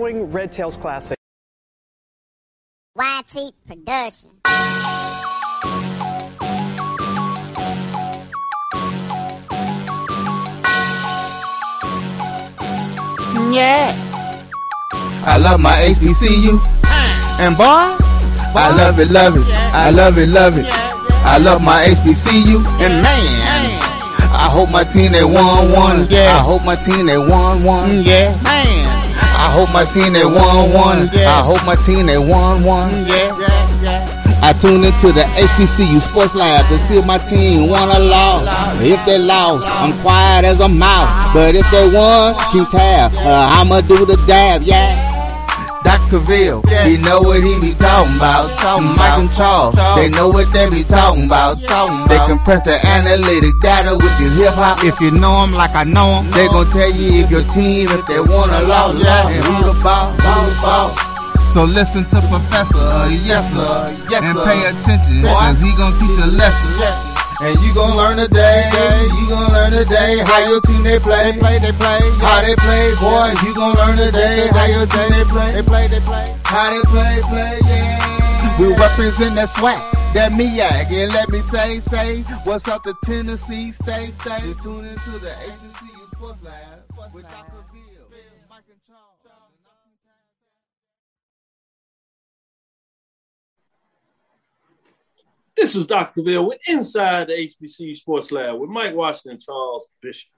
Red Tails Classic. YT Productions. Yeah. I love my HBCU. And boy, I love it, love it. I love it, love it. I love my HBCU. And man, I hope my team they won one. Yeah. I hope my team they won one. Yeah. Man. I hope my team they won one. I hope my team they won one. I tune into the HBCU Sports Lab to see if my team won or lost. If they lost, I'm quiet as a mouse. But if they won, keep tab. Uh, I'ma do the dab, yeah. Dr. Ville, he know what he be talking about. Talking Mike and Charles, they know what they be talking about. They compress the analytic data with your hip hop. If you know them like I know them, they gon' tell you if your team, if they won or lost, and who the ball, ball, ball. So listen to Professor, uh, yes sir, yes, and pay attention, cause he gon' teach a lesson. And you gon' learn today, you gon' learn today how your team they play, play they play, how they play, boy. You gon' learn today how your team they play, they play, they play, how they play, play, yeah. We represent that swag, that MEAC, and let me say, say, what's up to Tennessee, stay, stay. Tune into the HBCU Sports Lab with Dr. This is Dr. Ville with Inside the HBCU Sports Lab with Mike Washington and Charles Bishop.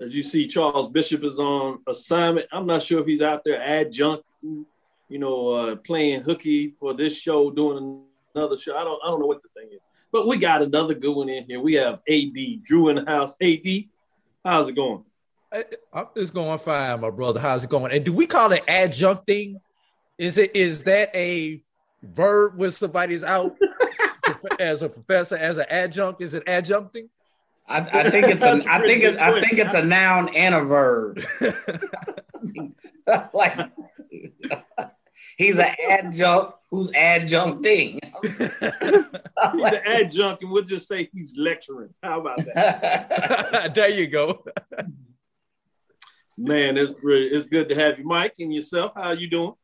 As you see, Charles Bishop is on assignment. I'm not sure if he's out there adjunct, you know, uh, playing hooky for this show, doing another show. I don't, I don't know what the thing is. But we got another good one in here. We have AD Drew in the house. AD, how's it going? It's going fine, my brother. How's it going? And do we call it adjuncting? Is it is that a verb when somebody's out as a professor, as an adjunct? Is it adjuncting? I, I think it's a. I think it's. I think it's a noun and a verb. like he's an adjunct who's adjuncting. He's an adjunct, and we'll just say he's lecturing. How about that? there you go. Man, it's really, it's good to have you, Mike, and yourself. How are you doing?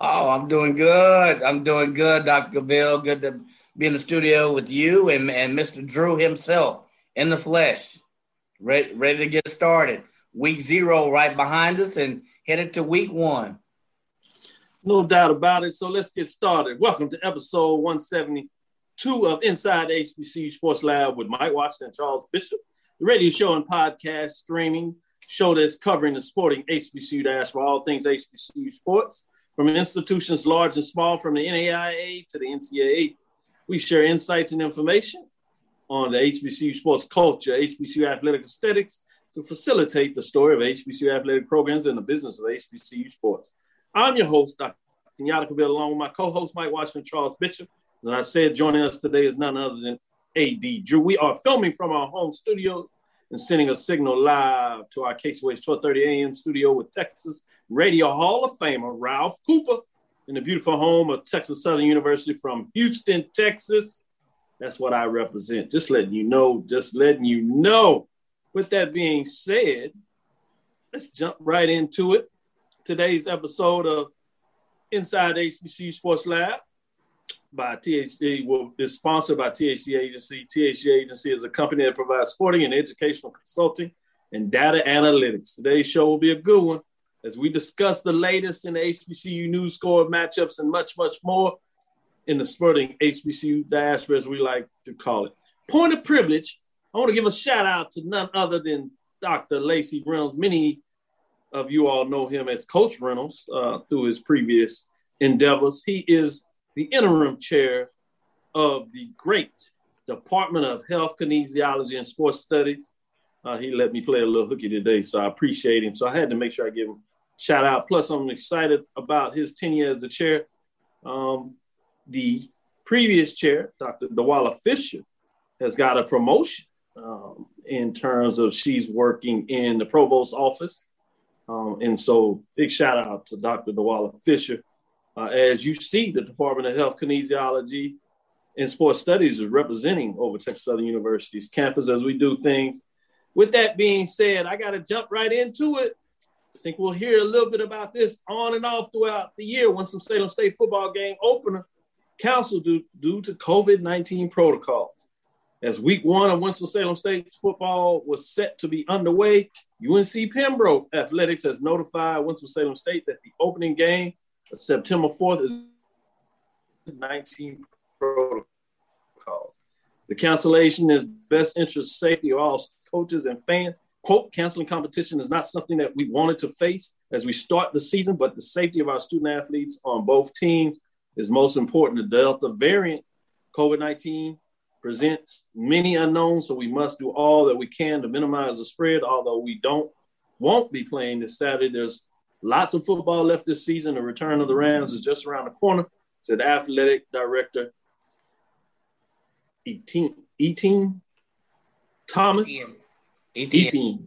Oh, I'm doing good. I'm doing good, Dr. Ville. Good to be in the studio with you and, and Mr. Drew himself in the flesh. Ready, ready to get started. Week zero right behind us and headed to week one. No doubt about it. So let's get started. Welcome to episode 172 of Inside HBCU Sports Lab with Mike Watson and Charles Bishop, the radio show and podcast streaming show that's covering the sporting HBCU dash for all things HBCU sports from institutions large and small, from the NAIA to the NCAA. We share insights and information on the HBCU sports culture, HBCU athletic aesthetics to facilitate the story of HBCU athletic programs and the business of HBCU sports. I'm your host, Dr. Kenyatta Cavill, along with my co-host, Mike Washington, Charles Bishop. As I said, joining us today is none other than AD Drew. We are filming from our home studios and sending a signal live to our KCOH 1230 AM studio with Texas Radio Hall of Famer Ralph Cooper in the beautiful home of Texas Southern University from Houston, Texas. That's what I represent. Just letting you know, just letting you know. With that being said, let's jump right into it. Today's episode of Inside HBCU Sports Lab by THC will is sponsored by THC Agency. THC Agency is a company that provides sporting and educational consulting and data analytics. Today's show will be a good one as we discuss the latest in HBCU news score matchups and much, much more in the sporting HBCU diaspora, as we like to call it. Point of privilege. I want to give a shout out to none other than Dr. Lacey Reynolds. Many of you all know him as Coach Reynolds uh, through his previous endeavors. He is the interim chair of the great Department of Health, Kinesiology, and Sports Studies. Uh, he let me play a little hooky today, so I appreciate him. So I had to make sure I give him shout out. Plus, I'm excited about his tenure as the chair. Um, the previous chair, Dr. Dawala Fisher, has got a promotion um, in terms of she's working in the provost's office. Um, and so, big shout out to Dr. Dawala Fisher. Uh, as you see, the Department of Health Kinesiology and Sports Studies is representing over Texas Southern University's campus as we do things. With that being said, I got to jump right into it. I think we'll hear a little bit about this on and off throughout the year. Winston-Salem State football game opener canceled due, due to COVID 19 protocols. As week one of Winston-Salem State's football was set to be underway, UNC Pembroke Athletics has notified Winston-Salem State that the opening game September 4th is 19 protocols. The cancellation is best interest safety of all coaches and fans. Quote, canceling competition is not something that we wanted to face as we start the season, but the safety of our student athletes on both teams is most important. The Delta variant COVID 19 presents many unknowns, so we must do all that we can to minimize the spread. Although we don't won't be playing this Saturday, there's lots of football left this season. The return of the Rams is just around the corner, said athletic director Etienne Thomas. Etienne.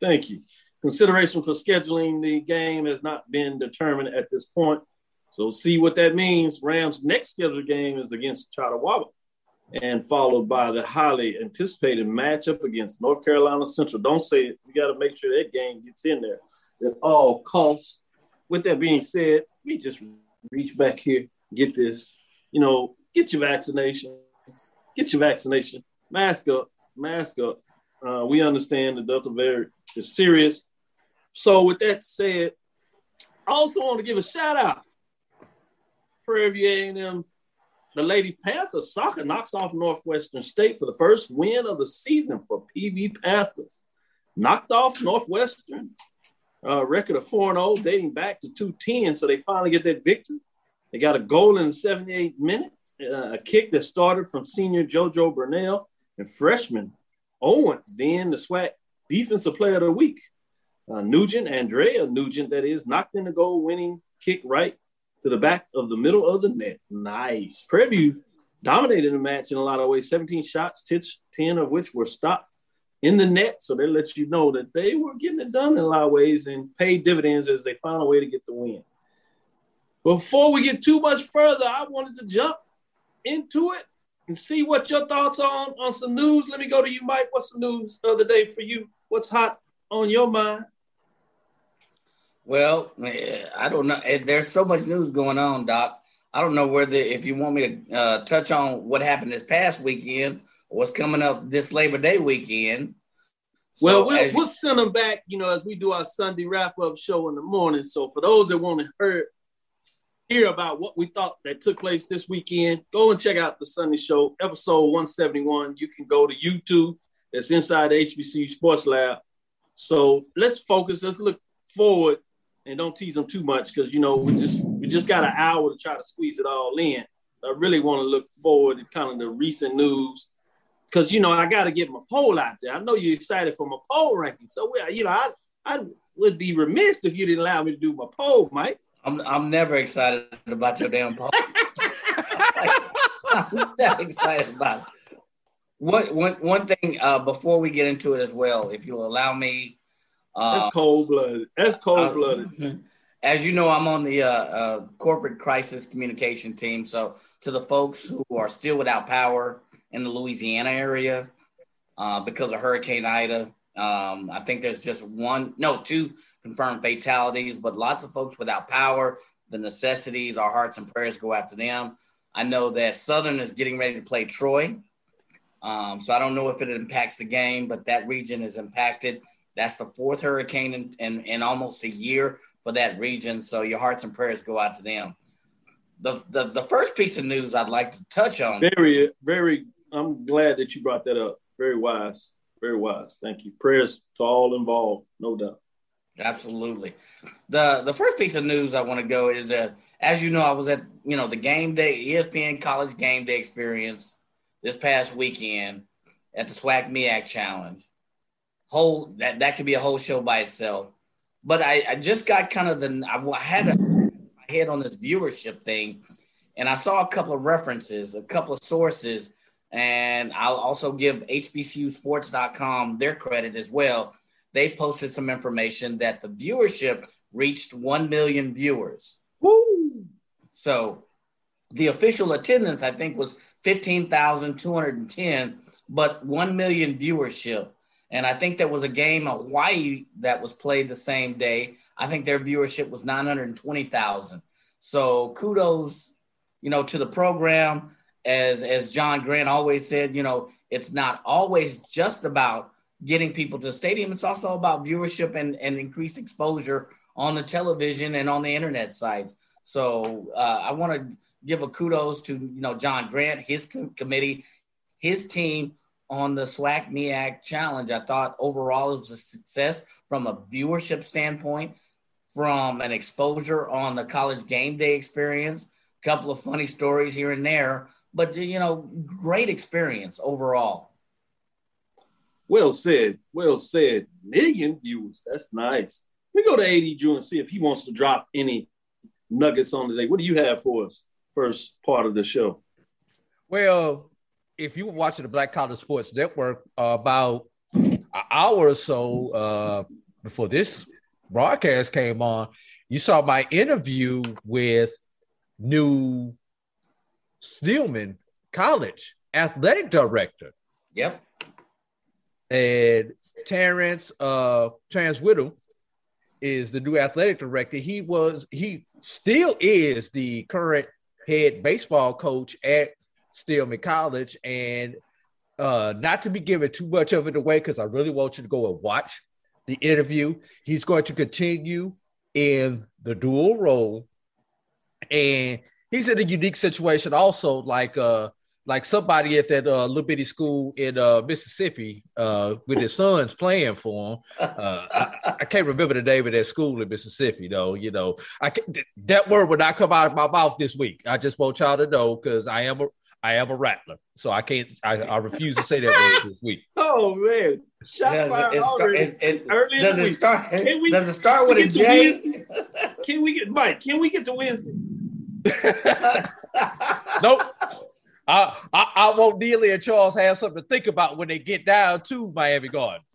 Thank you. Consideration for scheduling the game has not been determined at this point. So see what that means. Rams' next scheduled game is against Chautauqua and followed by the highly anticipated matchup against North Carolina Central. Don't say it. You got to make sure that game gets in there at all costs. With that being said, we just reach back here, get this, you know, get your vaccination, get your vaccination, mask up, mask up. Uh, we understand the Delta variant is serious. So with that said, I also want to give a shout out Prairie View A&M, the Lady Panthers soccer knocks off Northwestern State for the first win of the season for PV Panthers. Knocked off Northwestern, uh, record of 4 0, dating back to 210. So they finally get that victory. They got a goal in the 78th minute, uh, a kick that started from senior JoJo Burnell and freshman Owens, then the SWAC defensive player of the week. Uh, Nugent, Andrea Nugent, that is, knocked in the goal winning kick right to the back of the middle of the net. Nice. Prairie View dominated the match in a lot of ways. 17 shots, 10 of which were stopped in the net. So they let you know that they were getting it done in a lot of ways and paid dividends as they found a way to get the win. Before we get too much further, I wanted to jump into it and see what your thoughts on on some news. Let me go to you, Mike. What's the news the other day for you? What's hot on your mind? Well, I don't know. Eh, there's so much news going on, Doc. I don't know whether if you want me to uh, touch on what happened this past weekend what's coming up this Labor Day weekend. So well, we'll, we'll send them back, you know, as we do our Sunday wrap up show in the morning. So for those that want to hear, hear about what we thought that took place this weekend, go and check out the Sunday show, episode 171. You can go to YouTube. It's inside the HBCU Sports Lab. So let's focus. Let's look forward and don't tease them too much because you know we just we just got an hour to try to squeeze it all in. I really want to look forward to kind of the recent news because you know I got to get my poll out there. I know you're excited for my poll ranking, so we, you know I I would be remiss if you didn't allow me to do my poll, Mike. I'm I'm never excited about your damn poll. I'm never excited about it. One, one, one thing uh, before we get into it as well, if you'll allow me that's uh, cold blooded. That's cold blooded. Uh, as you know, I'm on the uh, uh, corporate crisis communication team. So, to the folks who are still without power in the Louisiana area uh, because of Hurricane Ida, um, I think there's just one, no, two confirmed fatalities, but lots of folks without power. The necessities, our hearts and prayers go out to them. I know that Southern is getting ready to play Troy. Um, so I don't know if it impacts the game, but that region is impacted. That's the fourth hurricane in, in, in almost a year for that region. So your hearts and prayers go out to them. The, the, the first piece of news I'd like to touch on. Very, very, I'm glad that you brought that up. Very wise. Very wise. Thank you. Prayers to all involved, no doubt. Absolutely. The the first piece of news I want to go is that as you know, I was at you know the game day ESPN college game day experience this past weekend at the SWAC MEAC challenge whole that that could be a whole show by itself. But I, I just got kind of the I had a, head on this viewership thing, and I saw a couple of references, a couple of sources, and I'll also give HBCUSports.com their credit as well. They posted some information that the viewership reached one million viewers. Woo! So the official attendance, I think, was 15,210, but 1 million viewership. And I think there was a game of Hawaii that was played the same day. I think their viewership was 920,000. So kudos, you know, to the program. As as John Grant always said, you know, it's not always just about getting people to the stadium. It's also about viewership and, and increased exposure on the television and on the internet sites. So uh, I want to give a kudos to you know John Grant, his com- committee, his team on the SWAC MEAC challenge. I thought overall it was a success from a viewership standpoint, from an exposure on the college game day experience, a couple of funny stories here and there, but you know, great experience overall. Well said. Well said. Million views. That's nice. We go to AD Drew and see if he wants to drop any nuggets on today. What do you have for us? First part of the show. Well, if you were watching the Black College Sports Network uh, about an hour or so uh, before this broadcast came on, you saw my interview with new Stillman College athletic director. Yep. And Terrence uh Terrence Whittle is the new athletic director. He was he still is the current head baseball coach at Stillman College. And uh, not to be giving too much of it away, because I really want you to go and watch the interview. He's going to continue in the dual role. And he's in a unique situation also, like uh like somebody at that uh, little bitty school in uh, Mississippi uh, with his sons playing for him. Uh, I, I, can't remember the name of that school in Mississippi, though. You know, I that word would not come out of my mouth this week. I just want y'all to know because I am a I am a rattler, so I can't. I, I refuse to say that word this week. Oh man, Shot does it, start, it, it, does it start? We, does it start with a J? Can we get Mike? Can we get to Wednesday? nope. I, I, I want Neely and Charles have something to think about when they get down to Miami Gardens.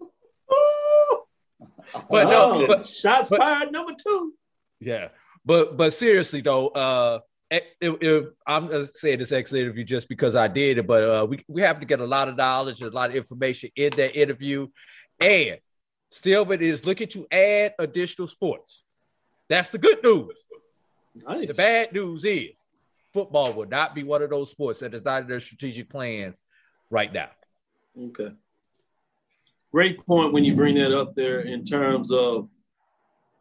but no, but, shots but, fired number two. Yeah, but but seriously though, uh, if, if, I'm saying this excellent interview just because I did it, but uh, we we have to get a lot of knowledge and a lot of information in that interview, and Stillman is looking to add additional sports. That's the good news. Nice. The bad news is football will not be one of those sports that is not in their strategic plans right now. Okay. Great point when you bring that up there in terms of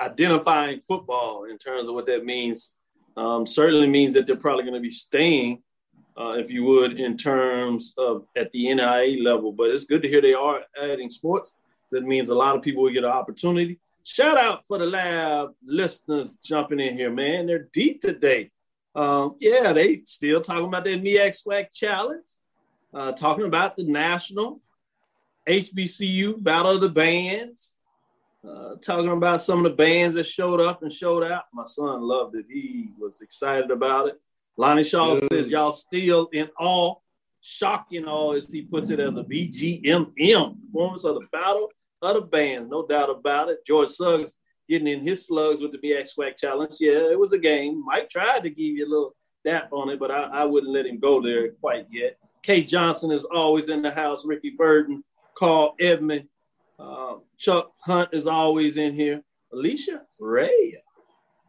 identifying football, in terms of what that means. Um, certainly means that they're probably going to be staying, uh, if you would, in terms of at the NAIA level. But it's good to hear they are adding sports. That means a lot of people will get an opportunity. Shout out for the lab listeners jumping in here, man. They're deep today. Um, yeah, they still talking about their MEAC SWAC challenge, uh, talking about the national HBCU battle of the bands, uh, talking about some of the bands that showed up and showed out. My son loved it. He was excited about it. Lonnie Shaw yes. says, y'all still in awe, shocking awe, as he puts it, as the BGMM, performance of the battle of the bands. No doubt about it. George Suggs getting in his slugs with the MEAC SWAC challenge. Yeah, it was a game. Mike tried to give you a little dap on it, but I, I wouldn't let him go there quite yet. Kate Johnson is always in the house. Ricky Burton, Carl Edmond, uh, Chuck Hunt is always in here. Alicia Ray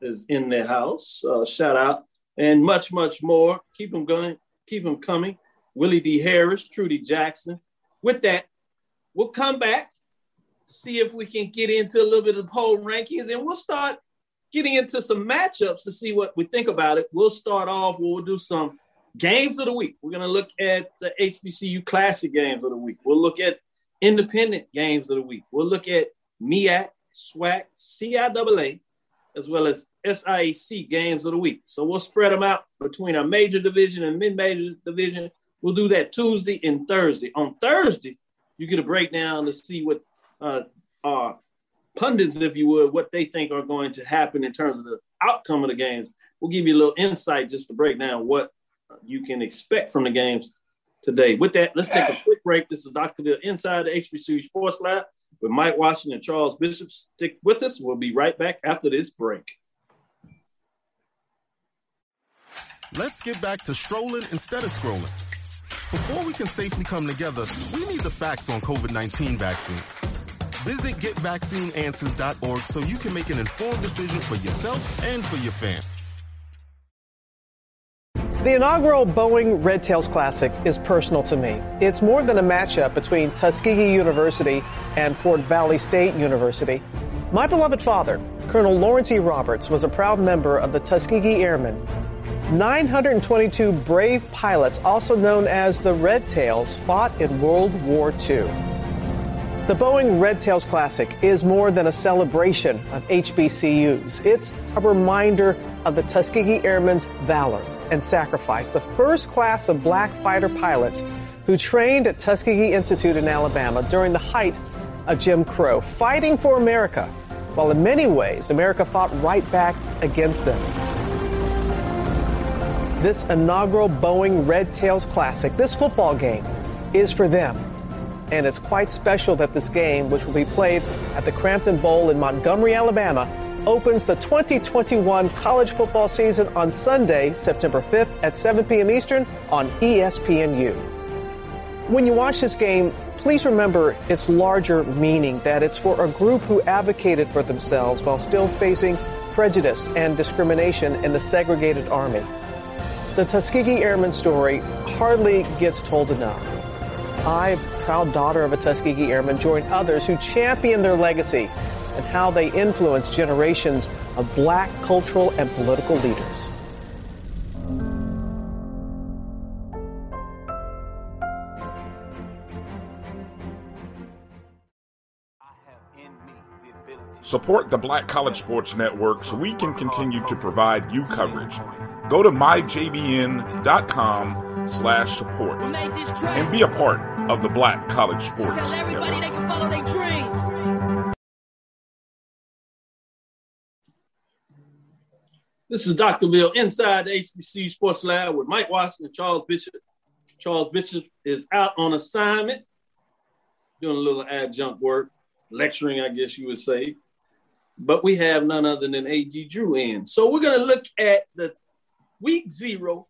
is in the house. Uh, shout out and much, much more. Keep them going. Keep them coming. Willie D. Harris, Trudy Jackson. With that, we'll come back see if we can get into a little bit of the poll rankings, and we'll start getting into some matchups to see what we think about it. We'll start off. We'll do some games of the week. We're going to look at the HBCU Classic games of the week. We'll look at independent games of the week. We'll look at MEAC, SWAC, CIAA, as well as SIAC games of the week. So we'll spread them out between our major division and mid-major division. We'll do that Tuesday and Thursday. On Thursday, you get a breakdown to see what uh, uh, pundits, if you would, what they think are going to happen in terms of the outcome of the games. We'll give you a little insight just to break down what you can expect from the games today. With that, let's take a quick break. This is Dr. Bill inside the HBCU Sports Lab with Mike Washington and Charles Bishop. Stick with us. We'll be right back after this break. Let's get back to strolling instead of scrolling. Before we can safely come together, we need the facts on COVID-19 vaccines. Visit getvaccineanswers.org so you can make an informed decision for yourself and for your family. The inaugural Boeing Red Tails Classic is personal to me. It's more than a matchup between Tuskegee University and Fort Valley State University. My beloved father, Colonel Lawrence E. Roberts, was a proud member of the Tuskegee Airmen. 922 brave pilots, also known as the Red Tails, fought in World War II. The Boeing Red Tails Classic is more than a celebration of HBCUs. It's a reminder of the Tuskegee Airmen's valor and sacrifice, the first class of black fighter pilots who trained at Tuskegee Institute in Alabama during the height of Jim Crow, fighting for America, while in many ways America fought right back against them. This inaugural Boeing Red Tails Classic, this football game, is for them and it's quite special that this game, which will be played at the Crampton Bowl in Montgomery, Alabama, opens the 2021 college football season on Sunday, September 5th at 7 p.m. Eastern on ESPNU. When you watch this game, please remember its larger meaning that it's for a group who advocated for themselves while still facing prejudice and discrimination in the segregated army. The Tuskegee Airmen story hardly gets told enough. I, proud daughter of a Tuskegee Airman, join others who champion their legacy and how they influence generations of black cultural and political leaders. Support the Black College Sports Network so we can continue to provide you coverage. Go to myjbn.com slash support and be a part of the Black College Sports Tell everybody Network. they can follow their dreams. This is Dr. Bill inside the HBC Sports Lab with Mike Watson and Charles Bishop. Charles Bishop is out on assignment, doing a little adjunct work, lecturing, I guess you would say. But we have none other than AD Drew in. So we're going to look at the week zero.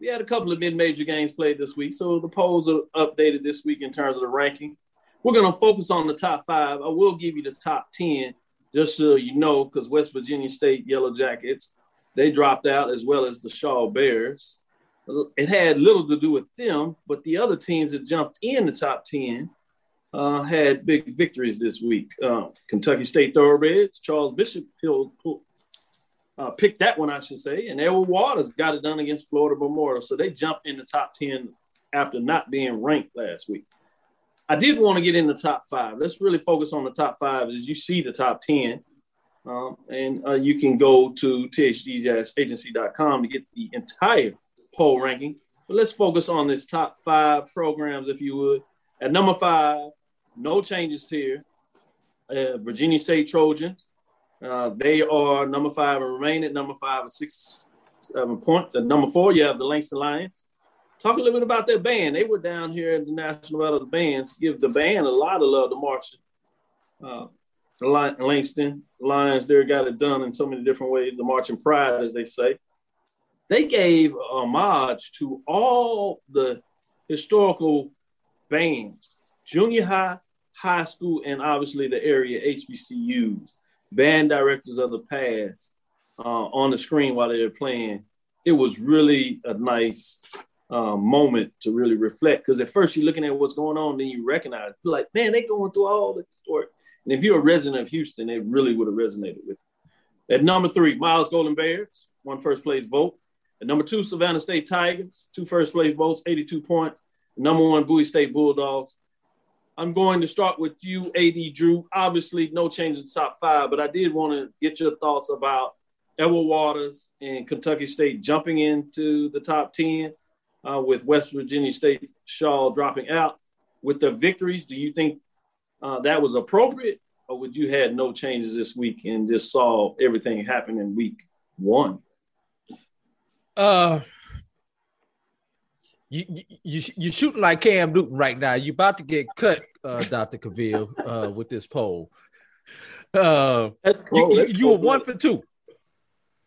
We had a couple of mid-major games played this week, so the polls are updated this week in terms of the ranking. We're going to focus on the top five. I will give you the top 10, just so you know, because West Virginia State Yellow Jackets, they dropped out as well as the Shaw Bears. It had little to do with them, but the other teams that jumped in the top 10 uh, had big victories this week. Uh, Kentucky State Thoroughbreds, Charles Bishop pulled, pulled, uh, picked that one, I should say, and Edward Waters got it done against Florida Memorial. So they jumped in the top 10 after not being ranked last week. I did want to get in the top five. Let's really focus on the top five as you see the top 10. Um, and uh, you can go to thdjazagency.com to get the entire poll ranking. But let's focus on this top five programs, if you would. At number five, no changes here. Uh, Virginia State Trojans. Uh, they are number five and remain at number five with six, seven points. At number four, you have the Langston Lions. Talk a little bit about their band. They were down here at the National Battle of the Bands. Give the band a lot of love to Marshall. Uh, Langston Lions there got it done in so many different ways. The marching pride, as they say. They gave homage to all the historical bands, junior high, high school, and obviously the area HBCUs, band directors of the past uh, on the screen while they were playing. It was really a nice uh, moment to really reflect because at first you're looking at what's going on, then you recognize, you're like, man, they're going through all the story. And if you're a resident of Houston, it really would have resonated with you. At number three, Miles Golden Bears, one first place vote. At number two, Savannah State Tigers, two first place votes, 82 points. Number one, Bowie State Bulldogs. I'm going to start with you, AD Drew. Obviously, no change in top five, but I did want to get your thoughts about Edward Waters and Kentucky State jumping into the top 10 uh, with West Virginia State Shaw dropping out. With the victories, do you think uh, that was appropriate, or would you had no changes this week and just saw everything happen in week one? Uh, you you you shooting like Cam Newton right now. You about to get cut, uh, Doctor Cavill, uh, with this poll. Uh, That's you, you, you were one for two.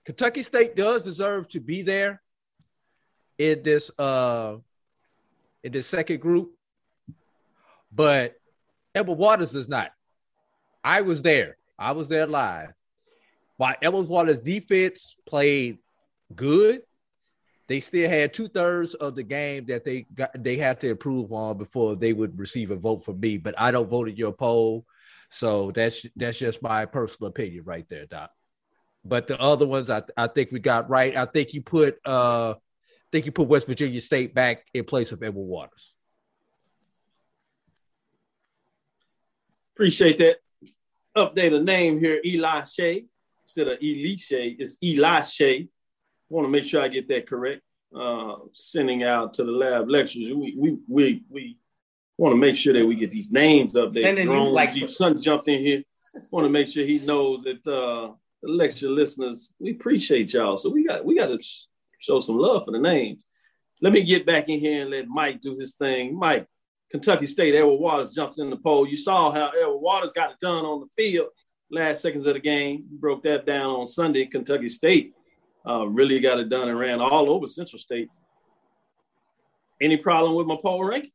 Kentucky State does deserve to be there in this uh in the second group, but Edward Waters does not. I was there. I was there live. While Edward Waters' defense played good, they still had two thirds of the game that they got they had to approve on before they would receive a vote from me. But I don't vote in your poll, so that's that's just my personal opinion right there, Doc. But the other ones, I, I think we got right. I think you put uh, I think you put West Virginia State back in place of Edward Waters. Appreciate that. Update a name here, Eli Shea. Instead of Eli it's Eli Shea. Want to make sure I get that correct. Uh, sending out to the lab lectures. We we we we want to make sure that we get these names updated. Sending you like Your son jumped in here. Want to make sure he knows that uh, the lecture listeners, we appreciate y'all. So we got we got to show some love for the names. Let me get back in here and let Mike do his thing. Mike, Kentucky State, Edward Waters jumps in the poll. You saw how Edward Waters got it done on the field last seconds of the game. Broke that down on Sunday. Kentucky State uh, really got it done and ran all over Central States. Any problem with my poll rankings?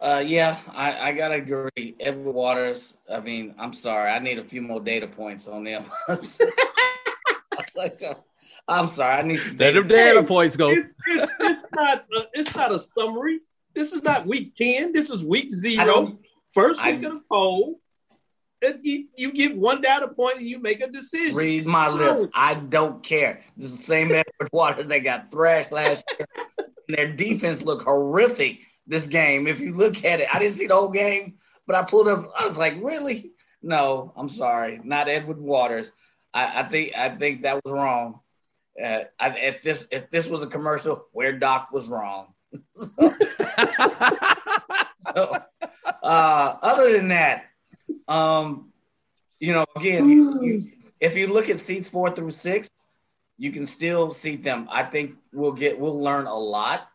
Uh, yeah, I, I gotta agree. Edward Waters. I mean, I'm sorry. I need a few more data points on them. I'm sorry. I need some Let them data points go. It's, it's, it's not a, it's not a summary. This is not week 10. This is week zero. don't- First I- week of the poll. You, you get one data point and you make a decision. Read my lips. I don't care. This is the same Edward Waters they got thrashed last year. And their defense looked horrific this game. If you look at it, I didn't see the whole game, but I pulled up. I was like, really? No, I'm sorry, not Edward Waters. I, I think I think that was wrong. Uh, I, if this if this was a commercial, where Doc was wrong. So, uh, other than that, um, you know, again, you, you, if you look at seats four through six, you can still seat them. I think we'll get we'll learn a lot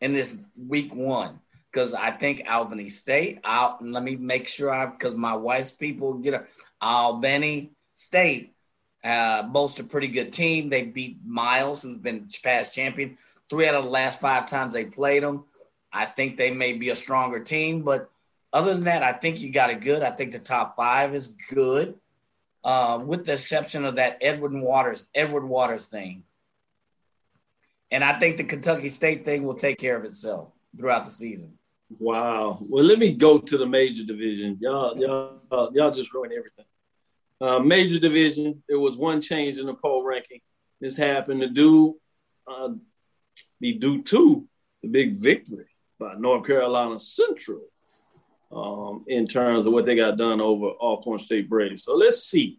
in this week one because I think Albany State. I'll let me make sure I because my wife's people get a Albany State. Uh, boast a pretty good team. They beat Miles, who's been past champion, three out of the last five times they played them. I think they may be a stronger team, but other than that, I think you got it good. I think the top five is good, uh, with the exception of that Edward Waters, Edward Waters thing. And I think the Kentucky State thing will take care of itself throughout the season. Wow. Well, let me go to the major division. Y'all, y'all, y'all just ruined everything. Uh, major division. There was one change in the poll ranking. This happened to do uh, be due to the big victory by North Carolina Central um, in terms of what they got done over Alcorn State Braves. So let's see.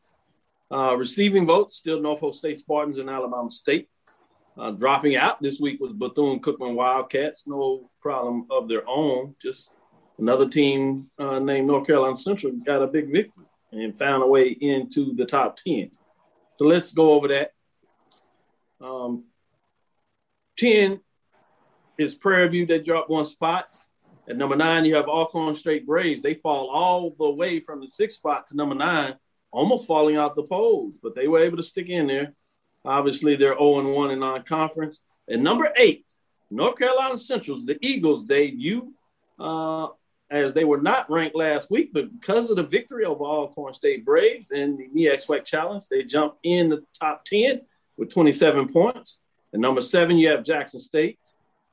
Uh, receiving votes still Norfolk State Spartans and Alabama State. Uh, dropping out this week was Bethune Cookman Wildcats. No problem of their own. Just another team uh, named North Carolina Central got a big victory and found a way into the top 10. So let's go over that. Um, 10 is Prairie View. They dropped one spot. At number nine, you have Alcorn State Braves. They fall all the way from the sixth spot to number nine, almost falling out the polls, but they were able to stick in there. Obviously, they're 0 1 in non conference. At number eight, North Carolina Central's, the Eagles debut, uh, as they were not ranked last week, but because of the victory over Alcorn State Braves and the MEAC SWAC Challenge, they jump in the top 10 with 27 points. At number seven, you have Jackson State.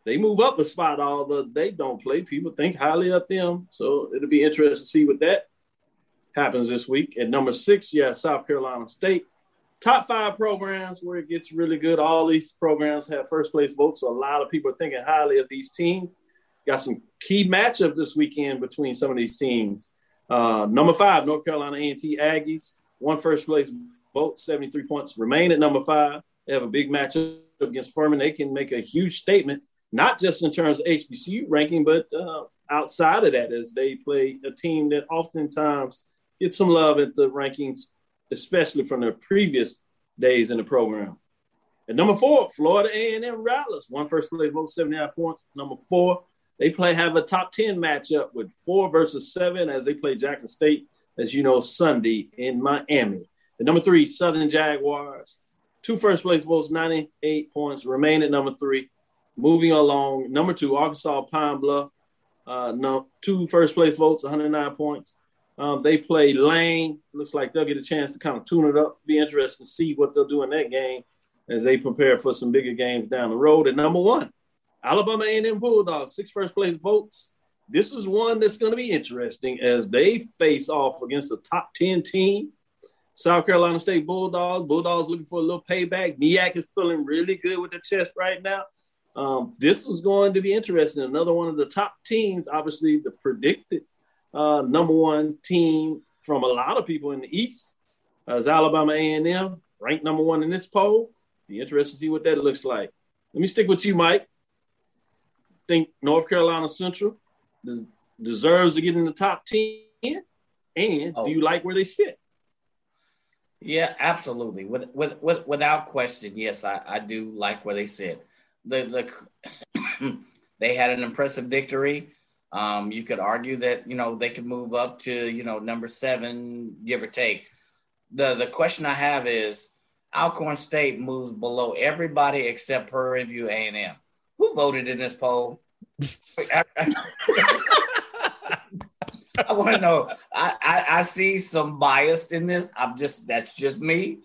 They move up a spot, although they don't play. People think highly of them. So it'll be interesting to see what that happens this week. At number six, yeah, South Carolina State. Top five programs where it gets really good. All these programs have first place votes. So a lot of people are thinking highly of these teams. Got some key matchup this weekend between some of these teams. Uh, number five, North Carolina A&T Aggies. One first place vote, 73 points. Remain at number five. They have a big matchup against Furman. They can make a huge statement, not just in terms of HBCU ranking, but uh, outside of that, as they play a team that oftentimes gets some love at the rankings, especially from their previous days in the program. At number four, Florida A&M Rattlers. One first place vote, 79 points. Number four, they play have a top 10 matchup with four versus seven as they play Jackson State, as you know, Sunday in Miami. At number three, Southern Jaguars. Two first place votes, 98 points, remain at number three. Moving along, number two, Arkansas Pine Bluff. Uh, no, two first place votes, 109 points. Um, they play Lane. Looks like they'll get a chance to kind of tune it up. Be interesting to see what they'll do in that game as they prepare for some bigger games down the road. And number one, Alabama A&M Bulldogs, six first place votes. This is one that's going to be interesting as they face off against a top 10 team. South Carolina State Bulldogs. Bulldogs looking for a little payback. MEAC is feeling really good with the chest right now. Um, this is going to be interesting. Another one of the top teams, obviously the predicted uh, number one team from a lot of people in the East uh, is Alabama A&M, ranked number one in this poll. Be interested to see what that looks like. Let me stick with you, Mike. Think North Carolina Central des- deserves to get in the top 10? And Oh. do you like where they sit? Yeah, absolutely. With, with, with, without question, yes, I, I do like where they sit. The, the they had an impressive victory. Um, you could argue that you know they could move up to you know number seven, give or take. The the question I have is Alcorn State moves below everybody except Prairie View A and M. Who voted in this poll? I, want to know. I, I I see some bias in this. I'm just that's just me.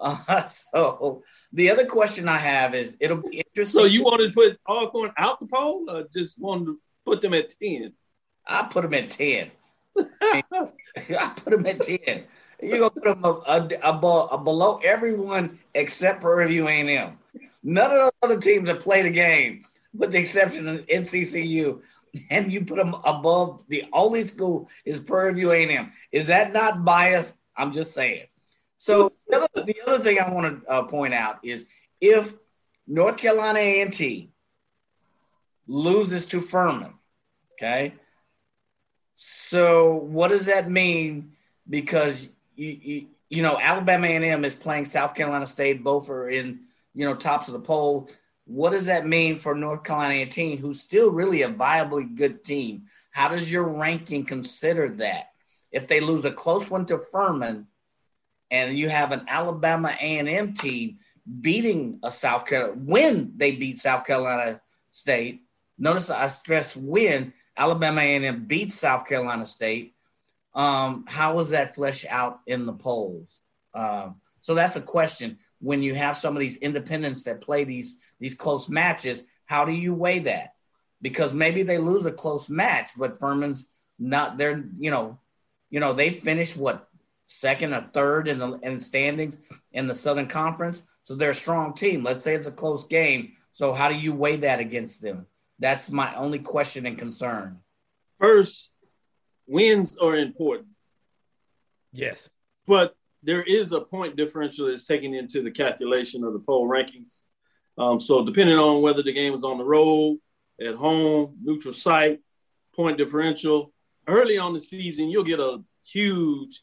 Uh, so the other question I have is it'll be interesting. So you wanted to put Alcorn out the poll or just wanted to put them at 10? I put them at 10. I put them at 10. You're going to put them above, a, a, a below everyone except for Review A&M. None of the other teams have played a game, with the exception of NCCU. And you put them above the only school is View A&M. Is that not biased? I'm just saying. So the other, the other thing I want to uh, point out is if North Carolina A&T loses to Furman, okay, so what does that mean? Because you, you, you know Alabama A&M is playing South Carolina State, both are in you know tops of the poll. What does that mean for North Carolina A&T, who's still really a viably good team? How does your ranking consider that? If they lose a close one to Furman, and you have an Alabama A&M team beating a South Carolina when they beat South Carolina State. Notice I stress when Alabama A&M beats South Carolina State. Um, how was that flesh out in the polls? Um, so that's a question. When you have some of these independents that play these these close matches, how do you weigh that? Because maybe they lose a close match, but Furman's not there. You know, you know they finished what second or third in the in standings in the Southern Conference, so they're a strong team. Let's say it's a close game. So how do you weigh that against them? That's my only question and concern. First, wins are important, Yes. but there is a point differential that's taken into the calculation of the poll rankings. Um, so depending on whether the game is on the road, at home, neutral site, point differential, early on the season, you'll get a huge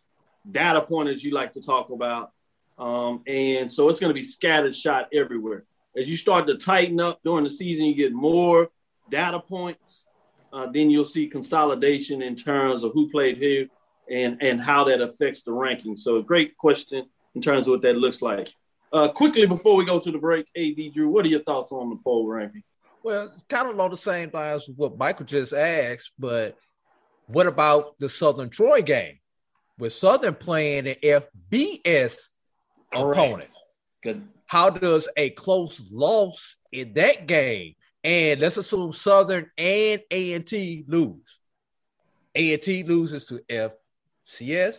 data point as you like to talk about. Um, and so it's going to be scattered shot everywhere. As you start to tighten up during the season, you get more data points. Uh, then you'll see consolidation in terms of who played here and, and how that affects the ranking. So, great question in terms of what that looks like. Uh, quickly before we go to the break, AD Drew, what are your thoughts on the poll ranking? Well, it's kind of along the same lines with what Michael just asked, but what about the Southern Troy game? With Southern playing an FBS opponent, Good. how does a close loss in that game? And let's assume Southern and A and T lose. A and T loses to FCS.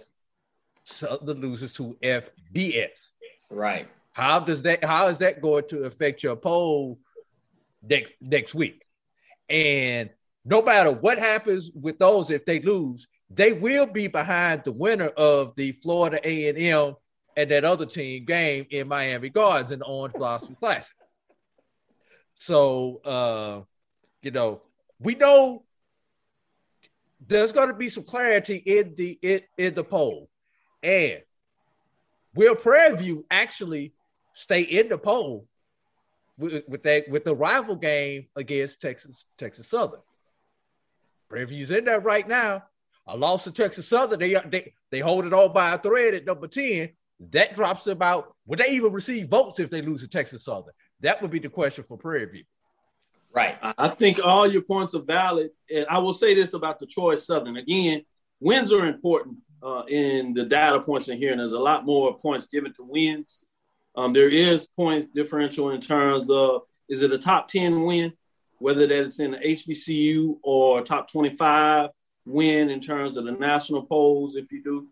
Southern loses to FBS. Right. How does that? How is that going to affect your poll next next week? And no matter what happens with those, if they lose, they will be behind the winner of the Florida A and M and that other team game in Miami Gardens in the Orange Blossom Classic. So, uh, you know, we know there's going to be some clarity in the in, in the poll, and will Prairie View actually stay in the poll with, with that with the rival game against Texas Texas Southern? Prairie View's in there right now. A loss to Texas Southern, they they they hold it all by a thread at number ten. That drops about would they even receive votes if they lose to Texas Southern? That would be the question for Prairie View. Right. I think all your points are valid. And I will say this about the Troy Southern. Again, wins are important uh, in the data points in here, and there's a lot more points given to wins. Um, there is points differential in terms of is it a top 10 win, whether that's in the HBCU or top 25 win in terms of the national polls, if you do.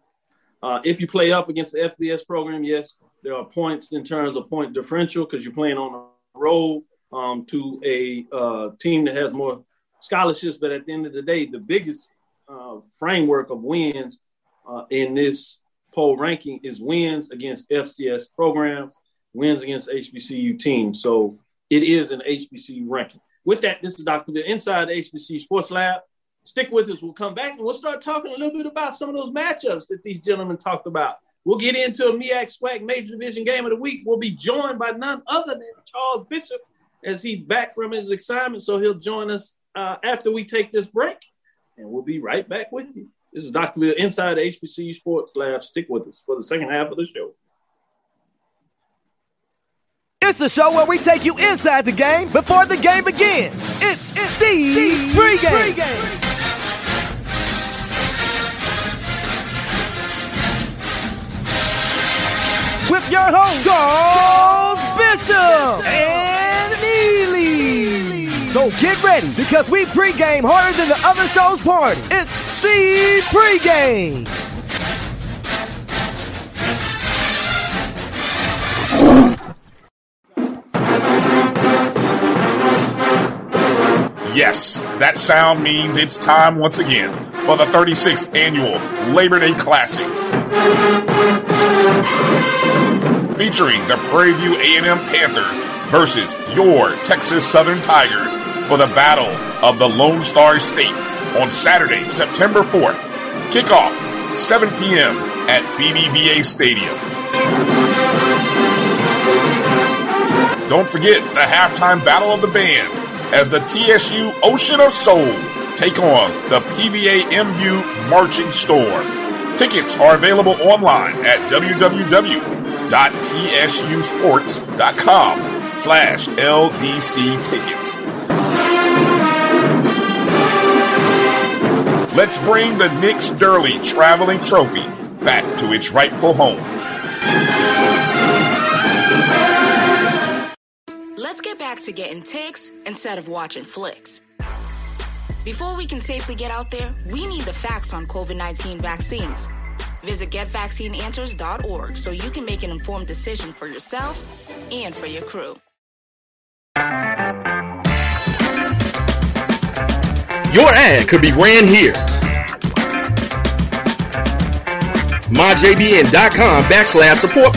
Uh, if you play up against the FBS program, yes, there are points in terms of point differential because you're playing on the road um, to a uh, team that has more scholarships. But at the end of the day, the biggest uh, framework of wins uh, in this poll ranking is wins against FCS programs, wins against HBCU teams. So it is an HBCU ranking. With that, this is Dr. Bill inside the HBCU Sports Lab. Stick with us. We'll come back and we'll start talking a little bit about some of those matchups that these gentlemen talked about. We'll get into a MEAC SWAC Major Division Game of the Week. We'll be joined by none other than Charles Bishop as he's back from his assignment. So he'll join us uh, after we take this break, and we'll be right back with you. This is Dr. Bill inside the HBCU Sports Lab. Stick with us for the second half of the show. It's the show where we take you inside the game before the game begins. It's, it's the pregame. pregame. Your host, Charles Bishop and Neely. So get ready because we pregame harder than the other show's party. It's the pregame. Yes, that sound means it's time once again for the 36th annual Labor Day Classic. Featuring the Prairie View A&M Panthers versus your Texas Southern Tigers for the Battle of the Lone Star State on Saturday, September 4th. Kickoff 7 p.m. at BBVA Stadium. Don't forget the halftime battle of the bands as the TSU Ocean of Soul take on the PVA MU Marching Storm. Tickets are available online at www.tsusports.com slash LDC tickets. Let's bring the Nick Sterling Traveling Trophy back to its rightful home. Let's get back to getting ticks instead of watching flicks. Before we can safely get out there, we need the facts on COVID 19 vaccines. Visit getvaccineanswers.org so you can make an informed decision for yourself and for your crew. Your ad could be ran here. MyJBN.com backslash support.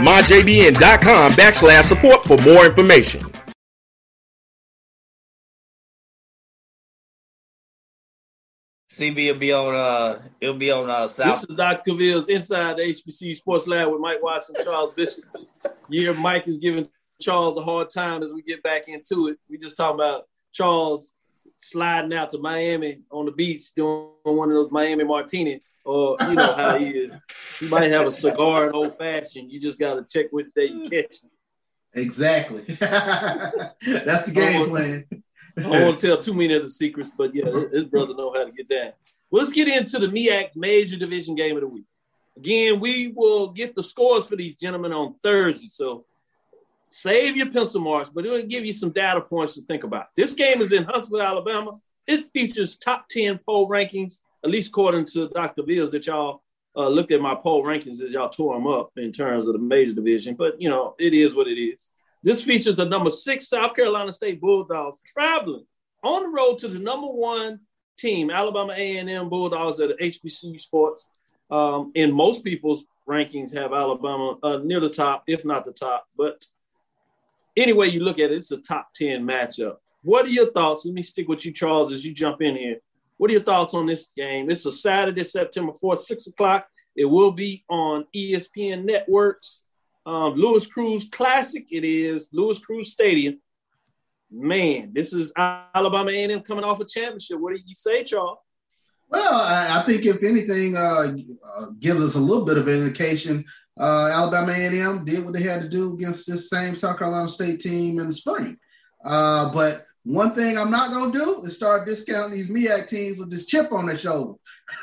MyJBN.com backslash support for more information. CB will be on. Uh, it'll be on uh, South. This is Dr. Cavill's Inside the HBCU Sports Lab with Mike Watson, Charles Bishop. Yeah, Mike is giving Charles a hard time as we get back into it. We just talking about Charles sliding out to Miami on the beach doing one of those Miami martinis, or you know how he is. He might have a cigar and old fashioned. You just got to check which day you catch. Exactly. That's the game plan. I don't want to tell too many of the secrets, but yeah, his brother know how to get down. Well, let's get into the MEAC Major Division Game of the Week. Again, we will get the scores for these gentlemen on Thursday, so save your pencil marks, but it will give you some data points to think about. This game is in Huntsville, Alabama. It features top 10 poll rankings, at least according to Dr. Bills, that y'all uh, looked at my poll rankings as y'all tore them up in terms of the major division. But, you know, it is what it is. This features a number six South Carolina State Bulldogs traveling on the road to the number one team, Alabama A&M Bulldogs at the HBCU Sports. Um, in most people's rankings, have Alabama uh, near the top, if not the top. But any way you look at it, it's a top 10 matchup. What are your thoughts? Let me stick with you, Charles, as you jump in here. What are your thoughts on this game? It's a Saturday, September 4th, 6 o'clock. It will be on ESPN networks. Um, Louis Crews Classic. It is Louis Crews Stadium. Man, this is Alabama A&M coming off a championship. What do you say, Charles? Well, I, I think if anything, uh, uh, gives us a little bit of an indication. Uh, Alabama A&M did what they had to do against this same South Carolina State team in the spring. Uh, but one thing I'm not gonna do is start discounting these MEAC teams with this chip on their shoulder.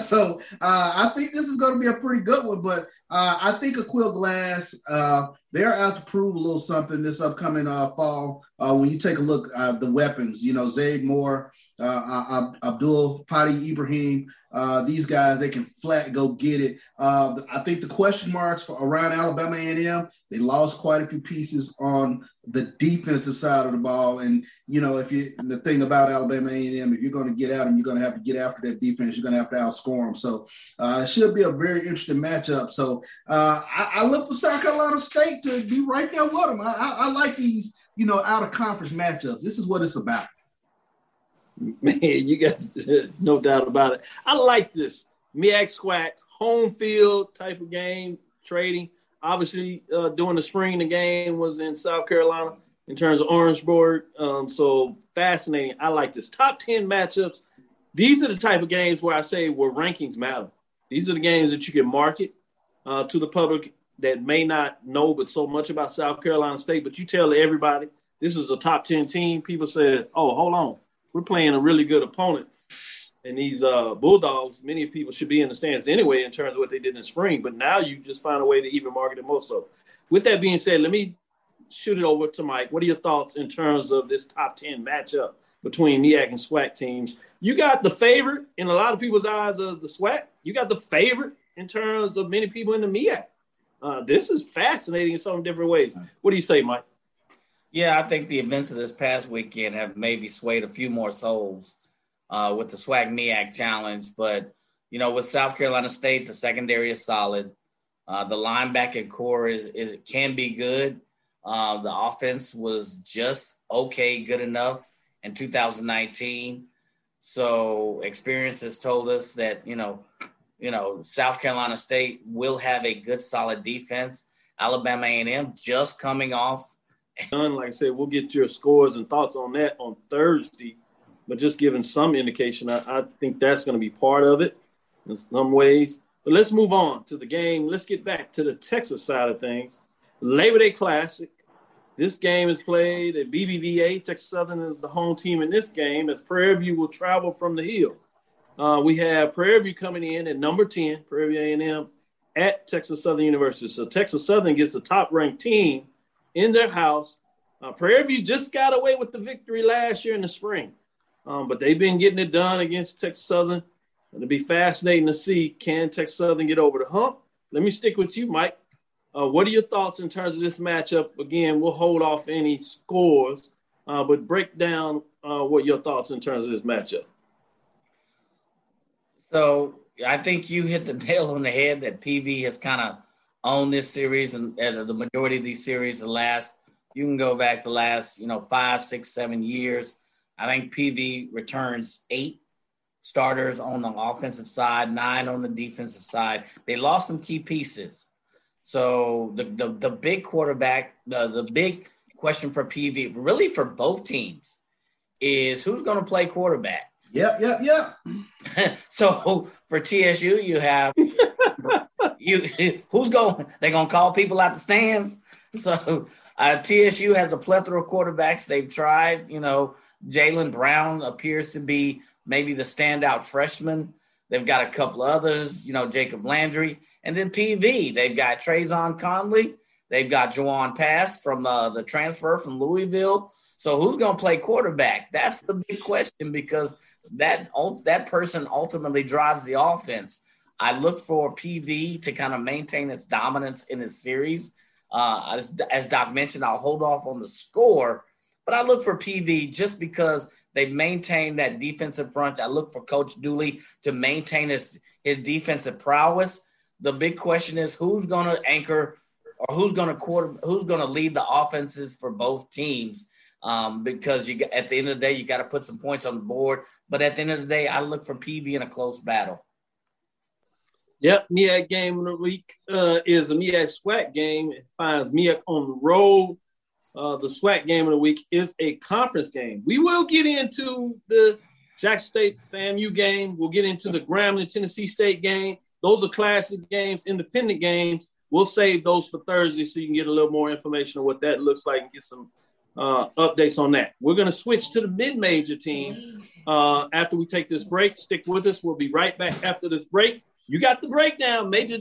so uh, I think this is going to be a pretty good one. But uh, I think Aqeel Glass, uh, they're out to prove a little something this upcoming uh, fall. Uh, when you take a look at the weapons, you know, Zayd Moore, uh, Abdul Fatai Ibrahim, these guys, they can flat go get it. I think the question marks for around Alabama A&M, they lost quite a few pieces on the defensive side of the ball. And you know, if you the thing about Alabama A&M, if you're going to get at them, you're going to have to get after that defense. You're going to have to outscore them. So uh, it should be a very interesting matchup. So uh, I, I, look for South Carolina State to be right there with them. I, I, I like these, you know, out of conference matchups. This is what it's about. Man, you got no doubt about it. I like this MEAC SWAC home field type of game trading obviously uh, during the spring, the game was in South Carolina in terms of Orangeburg. Um, so fascinating. I like this. Top 10 matchups. These are the type of games where I say where rankings matter. These are the games that you can market uh, to the public that may not know but so much about South Carolina State, but you tell everybody this is a top 10 team. People say, oh, hold on. We're playing a really good opponent and these uh, Bulldogs, many people should be in the stands anyway in terms of what they did in the spring. But now you just find a way to even market it more so. With that being said, let me shoot it over to Mike. What are your thoughts in terms of this top 10 matchup between MEAC and SWAC teams? You got the favorite in a lot of people's eyes of the SWAC. You got the favorite in terms of many people in the MEAC. Uh, this is fascinating in so different ways. What do you say, Mike? Yeah, I think the events of this past weekend have maybe swayed a few more souls uh, with the SWAC MEAC challenge. But, you know, with South Carolina State, the secondary is solid. Uh, the linebacking core is, is can be good. Uh, the offense was just okay, good enough in 2019. So experience has told us that, you know, you know, South Carolina State will have a good, solid defense. Alabama A&M just coming off. Like I said, we'll get your scores and thoughts on that on Thursday but just giving some indication, I, I think that's going to be part of it in some ways. But let's move on to the game. Let's get back to the Texas side of things. Labor Day Classic. This game is played at BBVA. Texas Southern is the home team in this game as Prairie View will travel from the hill. Uh, we have Prairie View coming in at number 10, Prairie View A&M at Texas Southern University. So Texas Southern gets the top ranked team in their house. Uh, Prairie View just got away with the victory last year in the spring. Um, but they've been getting it done against Texas Southern. It'll be fascinating to see can Texas Southern get over the hump. Let me stick with you, Mike. Uh, what are your thoughts in terms of this matchup? Again, we'll hold off any scores, uh, but break down uh, what your thoughts in terms of this matchup. So I think you hit the nail on the head that PV has kind of owned this series and, and the majority of these series the last. You can go back the last, you know, five, six, seven years. I think PV returns eight starters on the offensive side, nine on the defensive side. They lost some key pieces. So the the, the big quarterback, the, the big question for PV, really for both teams, is who's going to play quarterback. Yep, yep, yep. so for TSU, you have you who's going? They're going to call people out the stands. So uh, TSU has a plethora of quarterbacks. They've tried, you know, Jalen Brown appears to be maybe the standout freshman. They've got a couple others, you know, Jacob Landry, and then PV. They've got Trazon Connley. They've got Jawan Pass from uh, the transfer from Louisville. So who's going to play quarterback? That's the big question because that that person ultimately drives the offense. I look for PV to kind of maintain its dominance in this series. Uh, as, as Doc mentioned, I'll hold off on the score but I look for PV just because they've maintained that defensive front. I look for Coach Dooley to maintain his, his defensive prowess. The big question is who's going to anchor or who's going to quarter, who's going to lead the offenses for both teams. Um, because you at the end of the day, you got to put some points on the board. But at the end of the day, I look for PV in a close battle. Yep, MEAC game of the week uh, is a MEAC SWAC game. It finds MEAC on the road uh, the SWAC game of the week is a conference game. We will get into the Jack State FAMU game. We'll get into the Grambling Tennessee State game. Those are classic games, independent games. We'll save those for Thursday so you can get a little more information on what that looks like and get some uh, updates on that. We're going to switch to the mid-major teams uh, after we take this break. Stick with us. We'll be right back after this break. You got the breakdown. Major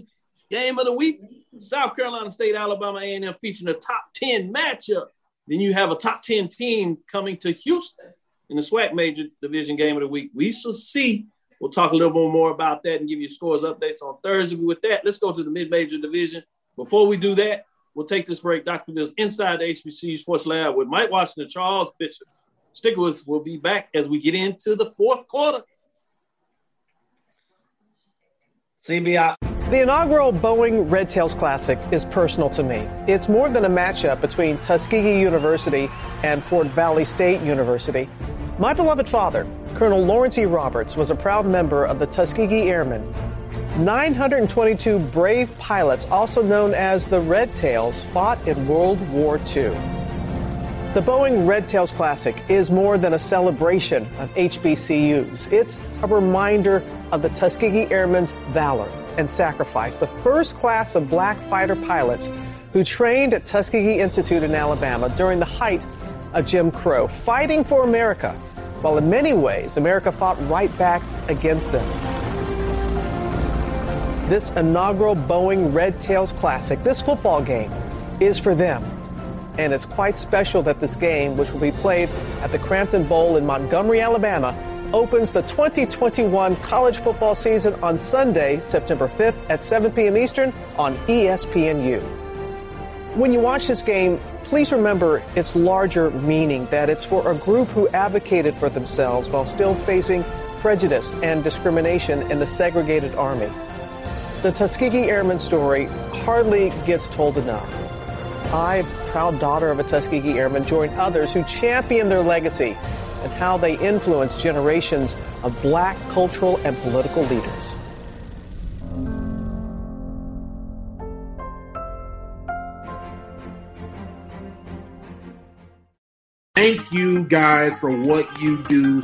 game of the week: South Carolina State, Alabama A&M, featuring a top ten matchup. Then you have a top ten team coming to Houston in the SWAC Major Division game of the week. We shall see. We'll talk a little bit more about that and give you scores updates on Thursday. With that, let's go to the mid-major division. Before we do that, we'll take this break. Dr. Bill's inside the HBCU Sports Lab with Mike Washington, Charles Bishop. Stick with us. We'll be back as we get into the fourth quarter. CBI. The inaugural Boeing Red Tails Classic is personal to me. It's more than a matchup between Tuskegee University and Fort Valley State University. My beloved father, Colonel Lawrence E. Roberts, was a proud member of the Tuskegee Airmen. 922 brave pilots, also known as the Red Tails, fought in World War II. The Boeing Red Tails Classic is more than a celebration of HBCUs. It's a reminder of the Tuskegee Airmen's valor and sacrifice, the first class of black fighter pilots who trained at Tuskegee Institute in Alabama during the height of Jim Crow, fighting for America, while in many ways America fought right back against them. This inaugural Boeing Red Tails Classic, this football game, is for them and it's quite special that this game, which will be played at the Crampton Bowl in Montgomery, Alabama, opens the 2021 college football season on Sunday, September 5th at 7 p.m. Eastern on ESPNU. When you watch this game, please remember its larger meaning that it's for a group who advocated for themselves while still facing prejudice and discrimination in the segregated army. The Tuskegee Airmen story hardly gets told enough. I, proud daughter of a Tuskegee Airman, join others who champion their legacy and how they influence generations of black cultural and political leaders. Thank you guys for what you do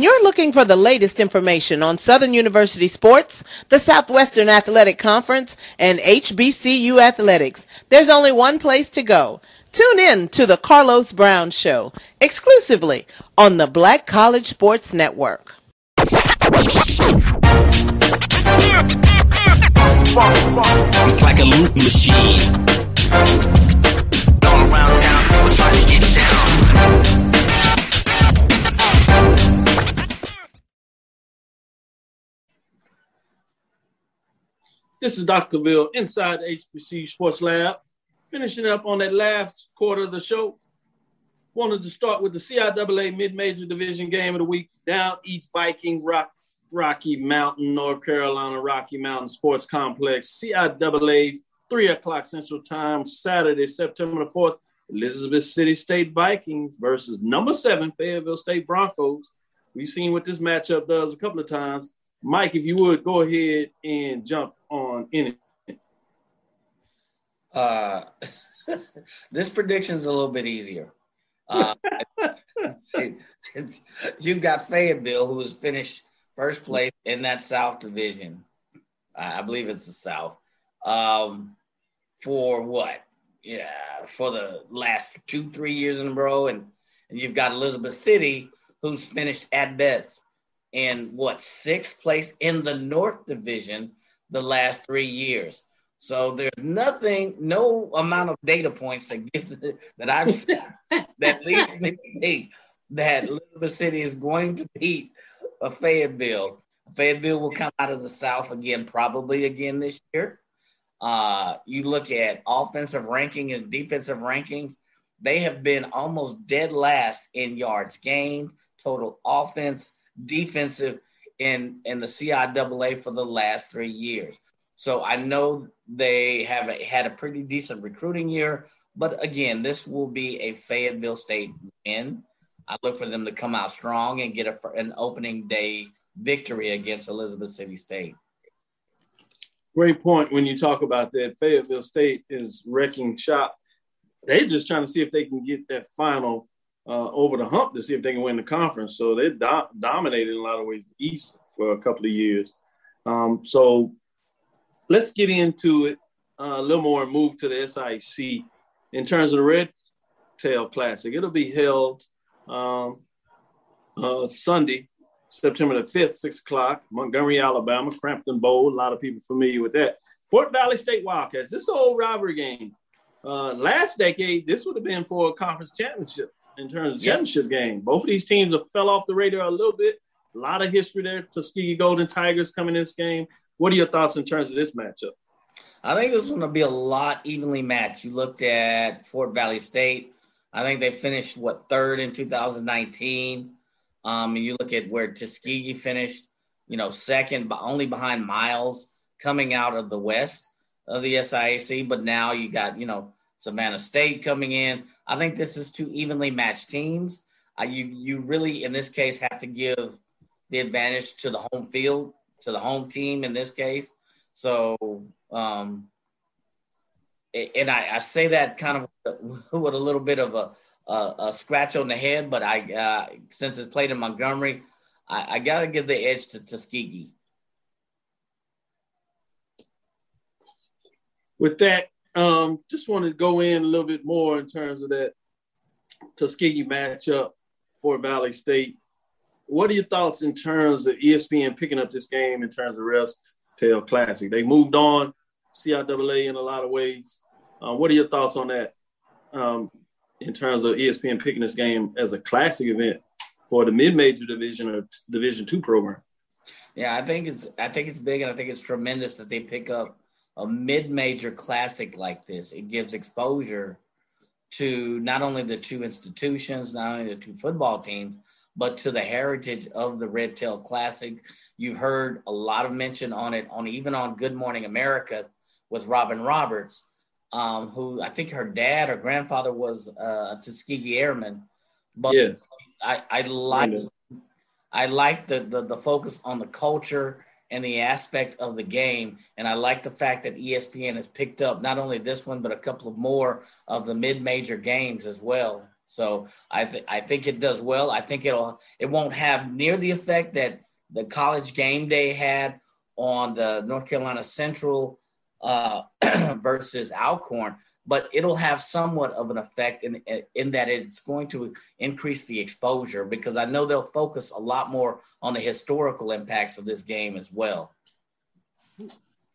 When you're looking for the latest information on Southern University sports, the Southwestern Athletic Conference, and HBCU athletics. There's only one place to go. Tune in to the Carlos Brown Show exclusively on the Black College Sports Network. It's like a loop machine. Around town, trying to get down. This is Dr. Cavill inside the HBC Sports Lab. Finishing up on that last quarter of the show. Wanted to start with the CIAA mid-major division game of the week. Down East Viking Rock, Rocky Mountain, North Carolina, Rocky Mountain Sports Complex. CIAA, 3 o'clock Central Time, Saturday, September the 4th. Elizabeth City State Vikings versus number seven Fayetteville State Broncos. We've seen what this matchup does a couple of times. Mike, if you would go ahead and jump on in it. Uh, this a little bit easier. Uh, you've got Fayetteville, who has finished first place in that South Division. I believe it's the South. Um, for what? Yeah, for the last two, three years in a row, and, and you've got Elizabeth City, who's finished at best in what sixth place in the North Division the last three years. So there's nothing, no amount of data points that gives that I've seen that leads me to think that Elizabeth City is going to beat a Fayetteville. Fayetteville will come out of the South again, probably again this year. Uh, you look at offensive ranking and defensive rankings, they have been almost dead last in yards gained, total offense, defensive in in the CIAA for the last three years. So I know they have a, had a pretty decent recruiting year, but again, this will be a Fayetteville State win. I look for them to come out strong and get a, an opening day victory against Elizabeth City State. Great point when you talk about that. Fayetteville State is wrecking shop. They're just trying to see if they can get that final uh, over the hump to see if they can win the conference. So they do- dominated in a lot of ways East for a couple of years. Um, so let's get into it uh, a little more and move to the SIAC in terms of the Red Tail Classic. It'll be held um, uh, Sunday, September the 5th, 6 o'clock, Montgomery, Alabama, Crampton Bowl. A lot of people familiar with that. Fort Valley State Wildcats. This old rivalry game. Uh, last decade, this would have been for a conference championship in terms of championship game. Both of these teams have fell off the radar a little bit. A lot of history there. Tuskegee Golden Tigers coming in this game. What are your thoughts in terms of this matchup? I think this is going to be a lot evenly matched. You looked at Fort Valley State. I think they finished what third in 2019. Um, and you look at where Tuskegee finished, you know, second, but only behind Miles coming out of the West of the SIAC. But now you got, you know, Savannah State coming in. I think this is two evenly matched teams. Uh, you you really in this case have to give the advantage to the home field to the home team in this case. So, um, and I, I say that kind of with a little bit of a, a, a scratch on the head, but I uh, since it's played in Montgomery, I, I got to give the edge to Tuskegee. With that, um, just want to go in a little bit more in terms of that Tuskegee matchup Fort Valley State. What are your thoughts in terms of ESPN picking up this game in terms of Red Tail Classic? They moved on CIAA in a lot of ways. Uh, what are your thoughts on that um, in terms of ESPN picking this game as a classic event for the mid-major division or Division two program? Yeah, I think it's I think it's big, and I think it's tremendous that they pick up a mid-major classic like this. It gives exposure to not only the two institutions, not only the two football teams, but to the heritage of the Red Tail Classic. You've heard a lot of mention on it on even on Good Morning America with Robin Roberts, um, who I think her dad or grandfather was uh, a Tuskegee Airman. But yes. I, I like I like the, the the focus on the culture and the aspect of the game. And I like the fact that ESPN has picked up not only this one, but a couple of more of the mid-major games as well. So I, th- I think it does well. I think it'll it won't have near the effect that the college game day had on the North Carolina Central uh, versus Alcorn, but it'll have somewhat of an effect in in that it's going to increase the exposure because I know they'll focus a lot more on the historical impacts of this game as well.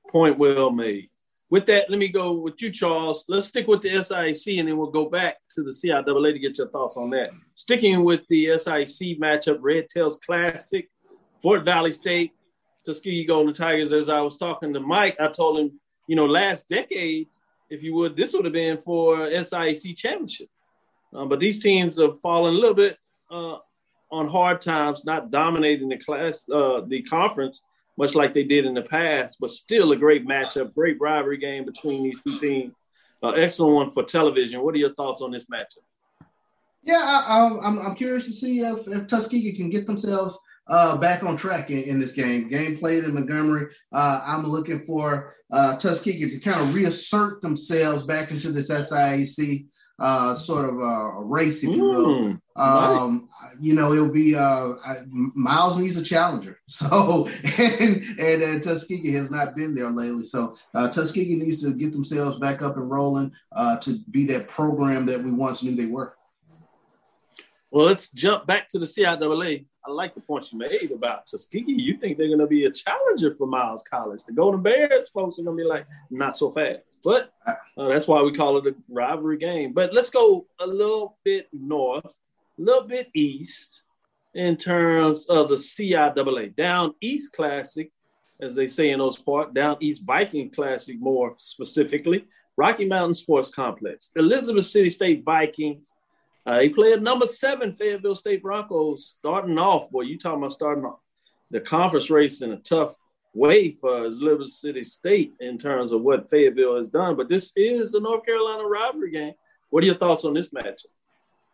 Point well made. With that, let me go with you, Charles. Let's stick with the SIAC and then we'll go back to the CIAA to get your thoughts on that. Sticking with the SIAC matchup, Red Tails Classic, Fort Valley State, Tuskegee Golden Tigers. As I was talking to Mike, I told him you know, last decade, if you would, this would have been for SIAC championship. Um, but these teams have fallen a little bit uh, on hard times, not dominating the class, uh, the conference, much like they did in the past. But still, a great matchup, great rivalry game between these two teams. Uh, excellent one for television. What are your thoughts on this matchup? Yeah, I, am I'm, I'm curious to see if, if Tuskegee can get themselves uh, back on track in, in, this game. Game played in Montgomery. Uh, I'm looking for uh, Tuskegee to kind of reassert themselves back into this SIAC uh, sort of a race, if you will. Mm, um, You know, it'll be uh, Miles needs a challenger. So, and, and, and Tuskegee has not been there lately. So, uh, Tuskegee needs to get themselves back up and rolling uh, to be that program that we once knew they were. Well, let's jump back to the CIAA. I like the point you made about Tuskegee. You think they're going to be a challenger for Miles College. The Golden Bears folks are going to be like, not so fast. But uh, that's why we call it a rivalry game. But let's go a little bit north, a little bit east in terms of the CIAA. Down East Classic, as they say in those parts, Down East Viking Classic more specifically, Rocky Mountain Sports Complex. Elizabeth City State Vikings uh, he played number seven Fayetteville State Broncos starting off. Boy, you talking about starting off the conference race in a tough way for Elizabeth City State in terms of what Fayetteville has done. But this is a North Carolina rivalry game. What are your thoughts on this matchup?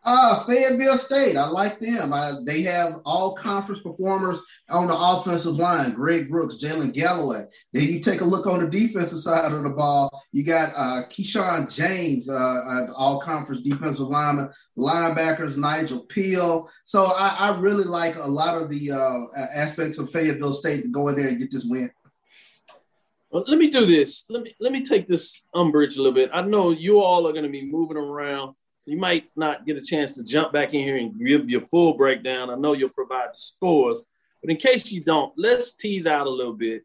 Uh, Fayetteville State, I like them. I, they have all conference performers on the offensive line Greg Brooks, Jalen Galloway. Then you take a look on the defensive side of the ball. You got uh, Keyshawn James, uh, all conference defensive lineman, linebackers, Nigel Peel. So I, I really like a lot of the uh, aspects of Fayetteville State to go in there and get this win. Well, let me do this. Let me let me take this umbrage a little bit. I know you all are going to be moving around you might not get a chance to jump back in here and give your full breakdown. I know you'll provide the scores, but in case you don't, let's tease out a little bit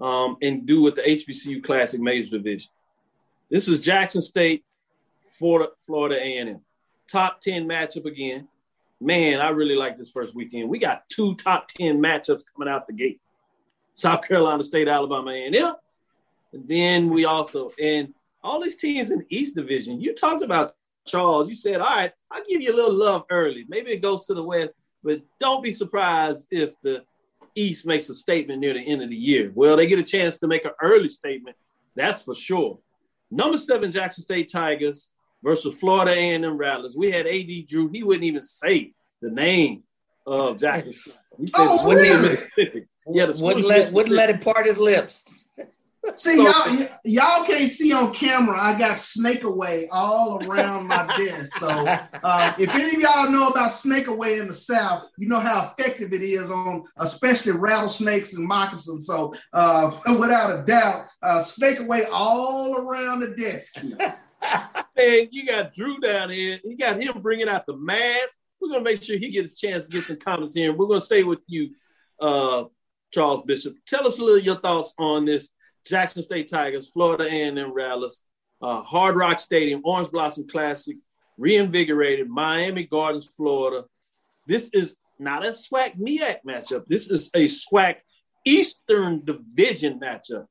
um, and do with the HBCU Classic Major Division. This is Jackson State, Florida, Florida A&M. Top 10 matchup again. Man, I really like this first weekend. We got two top 10 matchups coming out the gate. South Carolina State, Alabama A&M. And then we also, and all these teams in the East Division, you talked about Charles, you said, all right, I'll give you a little love early. Maybe it goes to the West, but don't be surprised if the East makes a statement near the end of the year. Well, they get a chance to make an early statement, that's for sure. Number seven, Jackson State Tigers versus Florida A&M Rattlers. We had AD Drew. He wouldn't even say the name of Jackson State. He said oh, really? Yeah, the wouldn't let, wouldn't let it part his lips. See, y'all, y'all can't see on camera. I got snake away all around my desk. So, uh, if any of y'all know about snake away in the South, you know how effective it is on especially rattlesnakes and moccasins. So, uh, without a doubt, uh, snake away all around the desk. Man, you got Drew down here. You got him bringing out the mask. We're gonna make sure he gets a chance to get some comments here. We're gonna stay with you, uh, Charles Bishop. Tell us a little your thoughts on this Jackson State Tigers, Florida A&M Rattlers, uh, Hard Rock Stadium, Orange Blossom Classic, reinvigorated, Miami Gardens, Florida. This is not a SWAC MEAC matchup. This is a SWAC Eastern Division matchup.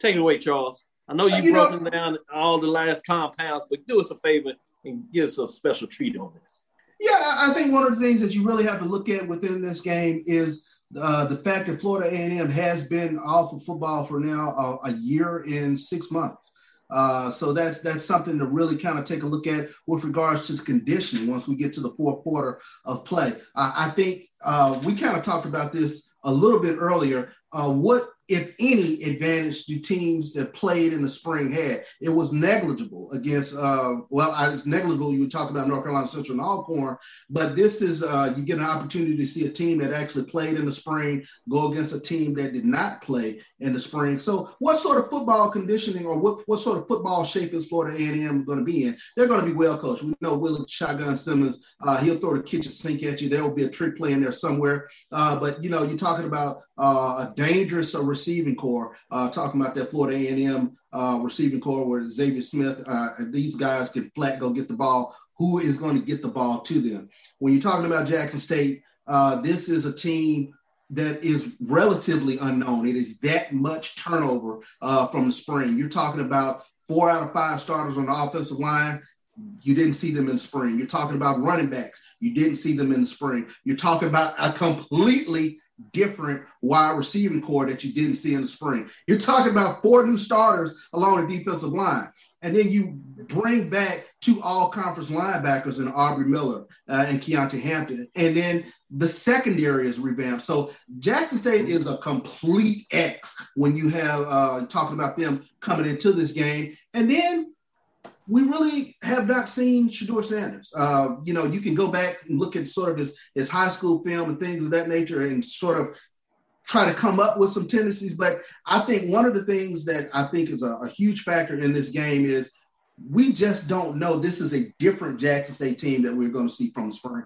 Take it away, Charles. I know you've you broken know, down all the last compounds, but do us a favor and give us a special treat on this. Yeah, I think one of the things that you really have to look at within this game is uh, the fact that Florida A&M has been off of football for now uh, a year and six months. Uh, so that's that's something to really kind of take a look at with regards to the conditioning once we get to the fourth quarter of play. I think uh, we kind of talked about this a little bit earlier. Uh, what if any advantage do teams that played in the spring had? It was negligible against, uh, well, it's negligible. You talk about North Carolina Central and Alcorn, but this is, uh, you get an opportunity to see a team that actually played in the spring go against a team that did not play in the spring. So, what sort of football conditioning or what, what sort of football shape is Florida A&M going to be in? They're going to be well coached. We know Willie Shotgun Simmons, uh, he'll throw the kitchen sink at you. There will be a trick play in there somewhere. Uh, but, you know, you're talking about uh, a dangerous uh, receiving core. Uh, talking about that Florida A&M uh, receiving core where Xavier Smith, uh, these guys can flat go get the ball. Who is going to get the ball to them? When you're talking about Jackson State, uh, this is a team that is relatively unknown. It is that much turnover uh, from the spring. You're talking about four out of five starters on the offensive line. You didn't see them in the spring. You're talking about running backs. You didn't see them in the spring. You're talking about a completely different wide receiving core that you didn't see in the spring. You're talking about four new starters along the defensive line. And then you bring back two all conference linebackers in Aubrey Miller uh, and Keontae Hampton. And then the secondary is revamped. So Jackson State is a complete X when you have uh, talking about them coming into this game. And then we really have not seen Shedeur Sanders. Uh, you know, you can go back and look at sort of his, his high school film and things of that nature and sort of try to come up with some tendencies. But I think one of the things that I think is a, a huge factor in this game is we just don't know. This is a different Jackson State team that we're going to see from spring.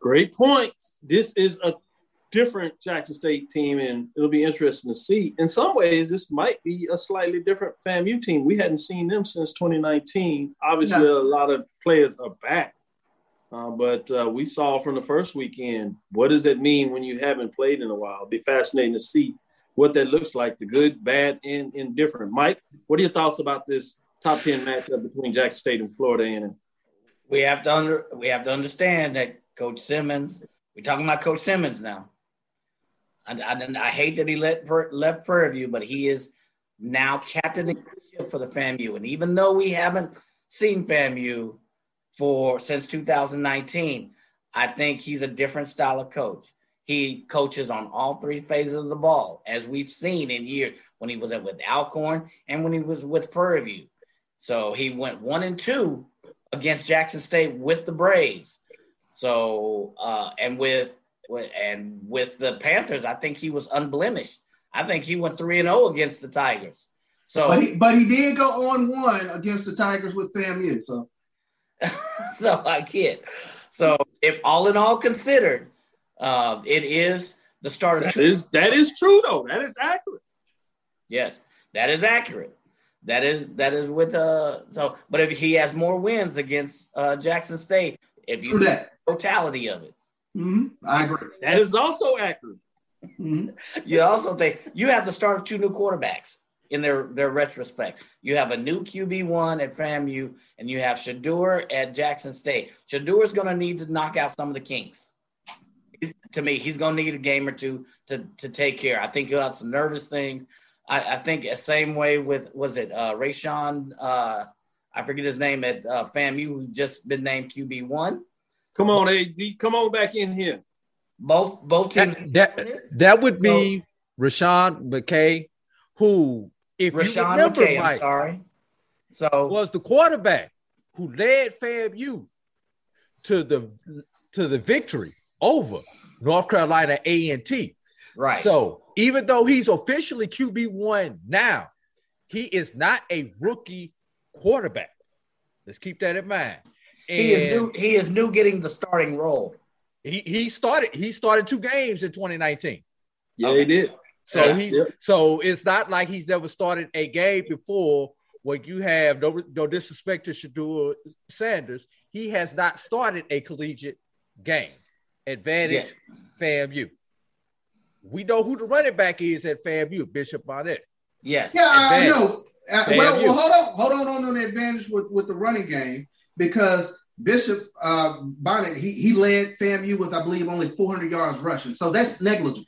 Great point. This is a different Jackson State team, and it'll be interesting to see. In some ways, this might be a slightly different FAMU team. We hadn't seen them since 2019. Obviously, yeah. a lot of players are back, uh, but uh, we saw from the first weekend what does it mean when you haven't played in a while. It'll be fascinating to see what that looks like the good, bad, and indifferent. Mike, what are your thoughts about this top 10 matchup between Jackson State and Florida A&M? We have to under, we have to understand that Coach Simmons. We're talking about Coach Simmons now. I, I, hate that he let for, left Prairie View, but he is now captaining for the FAMU. And even though we haven't seen FAMU, for since 2019. I think he's a different style of coach. He coaches on all three phases of the ball, as we've seen in years when he was at with Alcorn and when he was with Prairie View. So he went one and two against Jackson State with the Braves. So uh, and with and with the Panthers, I think he was unblemished. I think he went three and zero against the Tigers. So, but he, but he did go on one against the Tigers with FAMU. So, so I kid. So, if all in all considered, uh, it is the start of that is that is true though. That is accurate. Yes, that is accurate. That is that is with uh so but if he has more wins against uh Jackson State, if you that totality of it. Mm-hmm. I agree. That is also accurate. Mm-hmm. You also think you have the start of two new quarterbacks in their their retrospect. You have a new QB one at FAMU, and you have Shedeur at Jackson State. Shedeur is going to need to knock out some of the kinks. To me, he's going to need a game or two to to take care. I think he'll have some nervous things. I, I think the same way with was it uh, Rayshawn? Uh, I forget his name at uh, FAMU, who's just been named QB one. Come on, AD, come on back in here. Both both teams. That that, that would be so, Rasean McKay, who, if Rasean you remember, McKay, right, I'm sorry, so was the quarterback who led FAMU to the to the victory over North Carolina A and T. Right. So even though he's officially QB one now, he is not a rookie quarterback. Let's keep that in mind. And he is new. He is new getting the starting role. He he started he started two games in 2019. Yeah, okay. he did. So yeah, he's yeah. so it's not like he's never started a game before. When you have no no disrespect to Shedeur Sanders, he has not started a collegiate game. Advantage yeah. FAMU. We know who the running back is at FAMU, Bishop Bonnet. Yes. Yeah, I know. Uh, well, well, hold on, hold on, on on the advantage with, with the running game because Bishop uh, Bonnet he he led FAMU with I believe only 400 yards rushing, so that's negligible.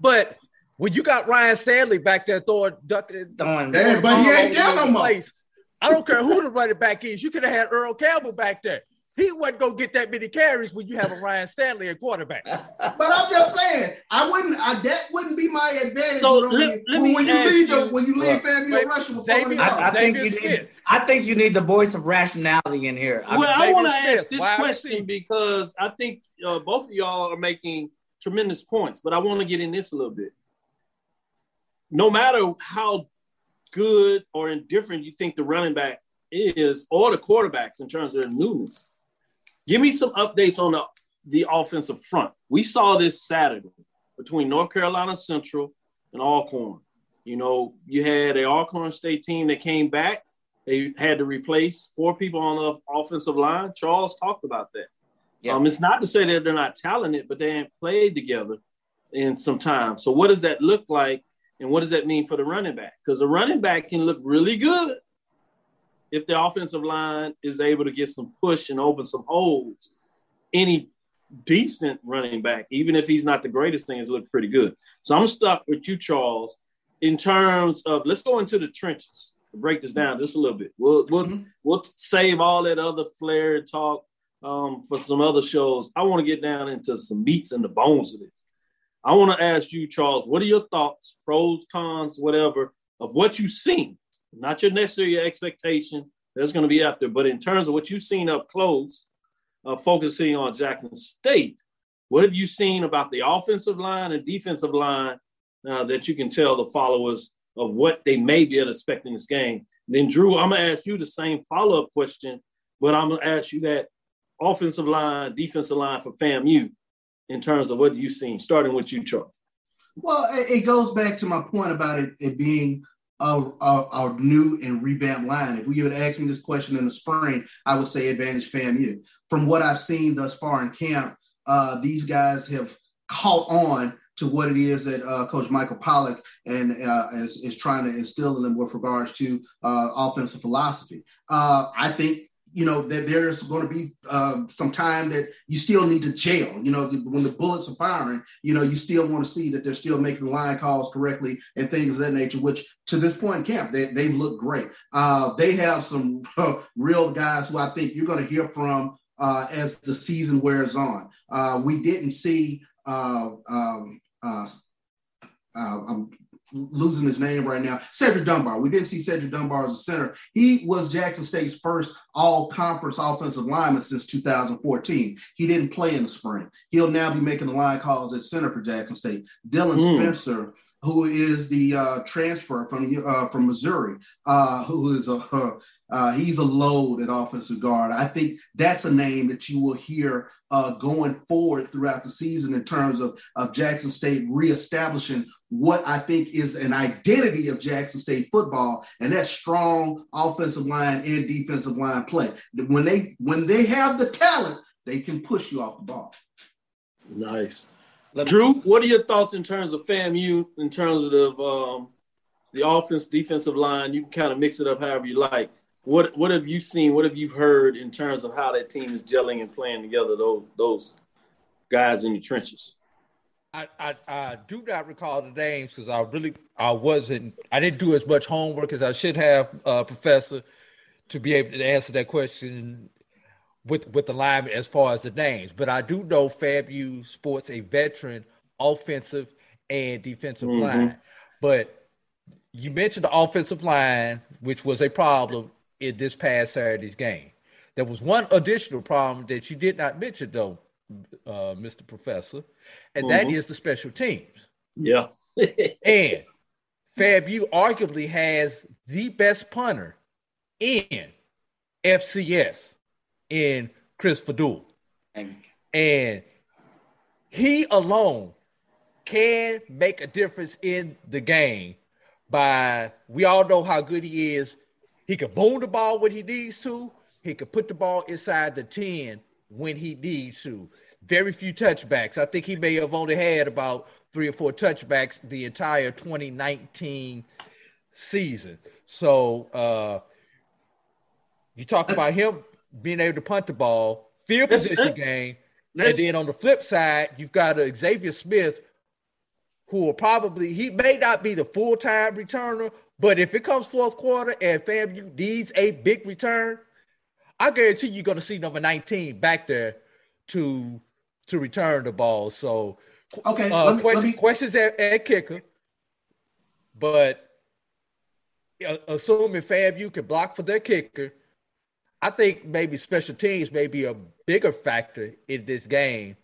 But when you got Ryan Stanley back there throwing, ducking, throwing, hey, but he ain't there no more. Place, I don't care who the running back is. You could have had Earl Campbell back there. He wasn't gonna get that many carries when you have a Ryan Stanley at quarterback. but I'm just saying, I wouldn't. I, that wouldn't be my advantage. So when, let, let when, when you leave you, the, when you lead FAMU rushing with I, I think you need. I think you need the voice of rationality in here. Well, I, I want to ask this question because I think uh, both of y'all are making tremendous points, but I want to get in this a little bit. No matter how good or indifferent you think the running back is, or the quarterbacks in terms of their newness, give me some updates on the, the offensive front. We saw this Saturday between North Carolina Central and Alcorn. You know, you had a Alcorn State team that came back. They had to replace four people on the offensive line. Charles talked about that. Yeah. Um, it's not to say that they're not talented, but they ain't played together in some time. So what does that look like? And what does that mean for the running back? Because the running back can look really good if the offensive line is able to get some push and open some holes. Any decent running back, even if he's not the greatest thing, has looked pretty good. So I'm stuck with you, Charles, in terms of let's go into the trenches break this down just a little bit. We'll we'll, mm-hmm. we'll save all that other flair and talk um, for some other shows. I want to get down into some meats and the bones of this. I want to ask you, Charles, what are your thoughts, pros, cons, whatever, of what you've seen? Not your necessarily your expectation that's going to be up there, but in terms of what you've seen up close, uh, focusing on Jackson State, what have you seen about the offensive line and defensive line uh, that you can tell the followers of what they may be expecting this game? And then, Drew, I'm going to ask you the same follow up question, but I'm going to ask you that offensive line, defensive line for FAMU in terms of what you've seen, starting with you, Charles. Well, it goes back to my point about it, it being a, a, new and revamped line. If you had asked me this question in the spring, I would say advantage FAMU. From what I've seen thus far in camp, uh, these guys have caught on to what it is that uh, Coach Michael Pollock and uh, is, is trying to instill in them with regards to uh, offensive philosophy. Uh, I think you know that there's going to be uh, some time that you still need to jail. You know, when the bullets are firing, you know, you still want to see that they're still making line calls correctly and things of that nature. Which to this point in camp, they they look great. Uh, they have some real guys who I think you're going to hear from uh, as the season wears on. Uh, we didn't see. Uh, um, uh, I'm losing his name right now. Cedric Dunbar. We didn't see Cedric Dunbar as a center. He was Jackson State's first all conference offensive lineman since 2014. He didn't play in the spring. He'll now be making the line calls at center for Jackson State. Dylan mm. Spencer, who is the uh, transfer from uh, from Missouri, uh, who is a uh, he's a load at offensive guard. I think that's a name that you will hear uh, going forward throughout the season in terms of, of Jackson State reestablishing what I think is an identity of Jackson State football, and that's strong offensive line and defensive line play. When they when they have the talent, they can push you off the ball. Nice. Drew, what are your thoughts in terms of FAMU, in terms of the, um, the offense, defensive line? You can kind of mix it up however you like what what have you seen? What have you heard in terms of how that team is gelling and playing together? Those those guys in the trenches. I, I, I do not recall the names because I really I wasn't I didn't do as much homework as I should have, uh, Professor, to be able to answer that question with with the lineman as far as the names. But I do know FAMU sports a veteran offensive and defensive mm-hmm. line. But you mentioned the offensive line, which was a problem in this past Saturday's game. There was one additional problem that you did not mention, though, uh, Mr. Professor, and mm-hmm. that is the special teams. Yeah. and FAMU arguably has the best punter in FCS in Chris Faddoul. And he alone can make a difference in the game by we all know how good he is he could boom the ball when he needs to. He could put the ball inside the 10 when he needs to. Very few touchbacks. I think he may have only had about three or four touchbacks the entire 2019 season. So uh, you talk about him being able to punt the ball, field position game, and then on the flip side, you've got a Xavier Smith who will probably he may not be the full-time returner, but if it comes fourth quarter and FAMU needs a big return, I guarantee you're going to see number 19 back there to to return the ball. So, okay, uh, me, question, me... questions at, at, kicker, but uh, assuming FAMU can block for their kicker, I think maybe special teams may be a bigger factor in this game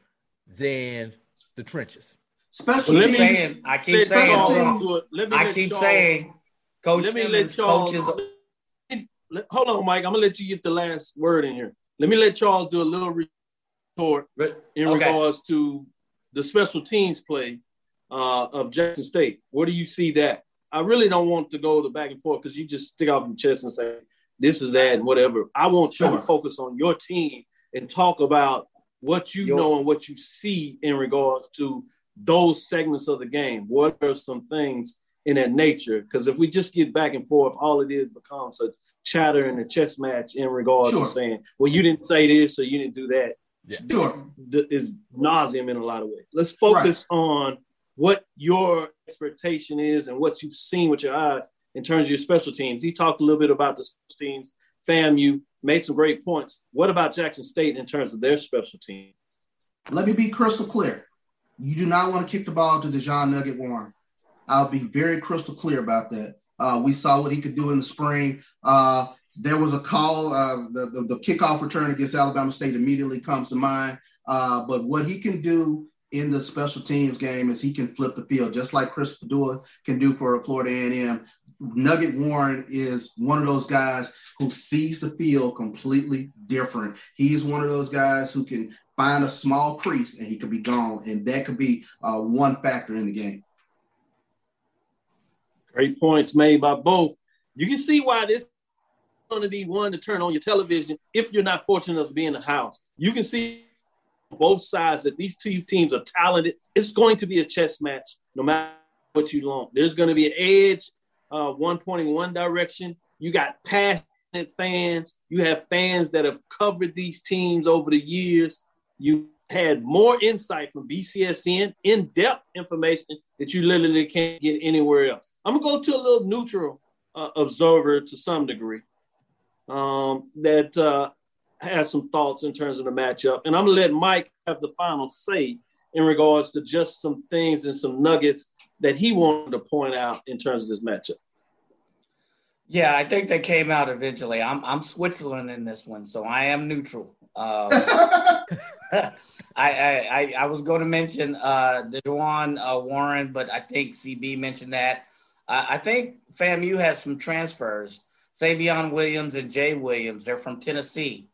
than the trenches. Special teams. Saying, I keep saying, I keep saying Coach let me let y'all. Coaches... Hold on, Mike. I'm gonna let you get the last word in here. Let me let Charles do a little report in okay. regards to the special teams play uh, of Jackson State. Where do you see that? I really don't want to go the back and forth because you just stick out your chest and say this is that and whatever. I want you to focus on your team and talk about what you know and what you see in regards to those segments of the game. What are some things in that nature. Because if we just get back and forth, all it is becomes a chatter and a chess match in regards sure. to saying, well, you didn't say this, so you didn't do that. Yeah. Sure. Is nauseum in a lot of ways. Let's focus right. on what your expectation is and what you've seen with your eyes in terms of your special teams. He talked a little bit about the special teams. FAMU made some great points. What about Jackson State in terms of their special team? Let me be crystal clear. You do not want to kick the ball to DeJohn Nugget Warren. I'll be very crystal clear about that. Uh, we saw what he could do in the spring. Uh, there was a call, uh, the, the, the, kickoff return against Alabama State immediately comes to mind. Uh, but what he can do in the special teams game is he can flip the field, just like Chris Faddoul can do for Florida A&M. Nugget Warren is one of those guys who sees the field completely different. He's one of those guys who can find a small crease and he could be gone, and that could be uh, one factor in the game. Great points made by both. You can see why this is going to be one to turn on your television if you're not fortunate enough to be in the house. You can see both sides that these two teams are talented. It's going to be a chess match no matter what you want. There's going to be an edge, uh, one pointing one direction. You got passionate fans. You have fans that have covered these teams over the years. You had more insight from BCSN, in depth information that you literally can't get anywhere else. I'm gonna go to a little neutral uh, observer to some degree um, that uh, has some thoughts in terms of the matchup, and I'm gonna let Mike have the final say in regards to just some things and some nuggets that he wanted to point out in terms of this matchup. Yeah, I think they came out eventually. I'm I'm Switzerland in this one, so I am neutral. Um, I, I, I was going to mention uh, DeJuan uh, Warren, but I think CB mentioned that. Uh, I think FAMU has some transfers. Savion Williams and Jay Williams, they're from Tennessee.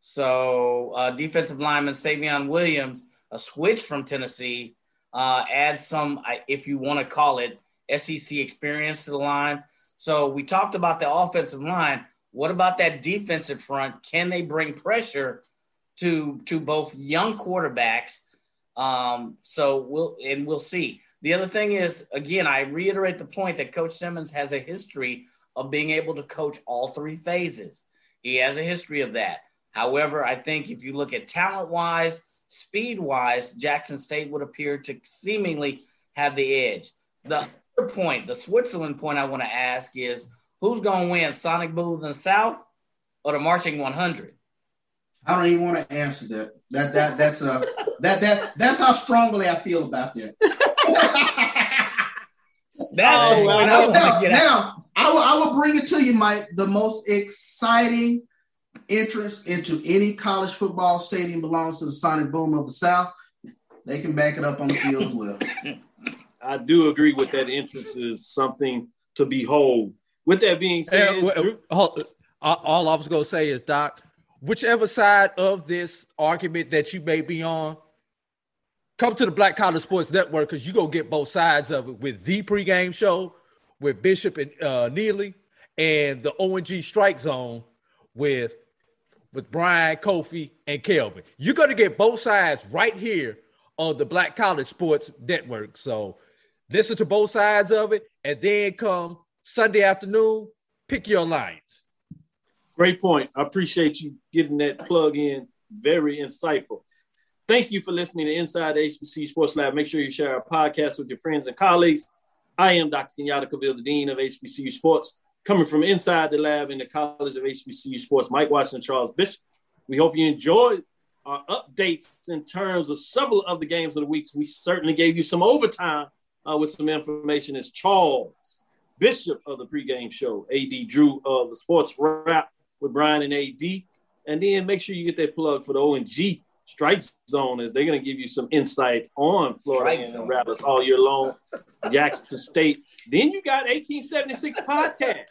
So uh, defensive lineman Savion Williams, a switch from Tennessee, uh, adds some, if you want to call it, SEC experience to the line. So we talked about the offensive line. What about that defensive front? Can they bring pressure to to both young quarterbacks. Um, so we'll and we'll see. The other thing is, again, I reiterate the point that Coach Simmons has a history of being able to coach all three phases. He has a history of that. However, I think if you look at talent wise, speed wise, Jackson State would appear to seemingly have the edge. The other point, the Switzerland point I want to ask is who's going to win, Sonic Boom in the South or the Marching 100? I don't even want to answer that. That that that's uh that that that's how strongly I feel about that. that's oh, the point I now, now I will I will bring it to you, Mike. The most exciting interest into any college football stadium belongs to the Sonic Boom of the South. They can back it up on the field as well. I do agree with that. Interest is something to behold. With that being said, hey, all, all I was going to say is, Doc, whichever side of this argument that you may be on, come to the Black College Sports Network because you go get both sides of it with the pregame show with Bishop and uh, Neely and the ONG Strike Zone with with Brian, Kofi, and Kelvin. You're gonna get both sides right here on the Black College Sports Network. So listen to both sides of it, and then come Sunday afternoon, pick your lines. Great point. I appreciate you getting that plug in. Very insightful. Thank you for listening to Inside HBCU Sports Lab. Make sure you share our podcast with your friends and colleagues. I am Dr. Kenyatta Cavil, the Dean of HBCU Sports, coming from inside the lab in the College of HBCU Sports, Mike Washington, Charles Bishop. We hope you enjoyed our updates in terms of several of the games of the weeks. We certainly gave you some overtime uh, with some information as Charles Bishop of the pregame show, AD Drew of the Sports Wrap, with Brian and AD. And then make sure you get that plug for the ONG Strike Zone, as they're going to give you some insight on Florida and Rattlers all year long. Jackson State. Then you got 1876 podcast,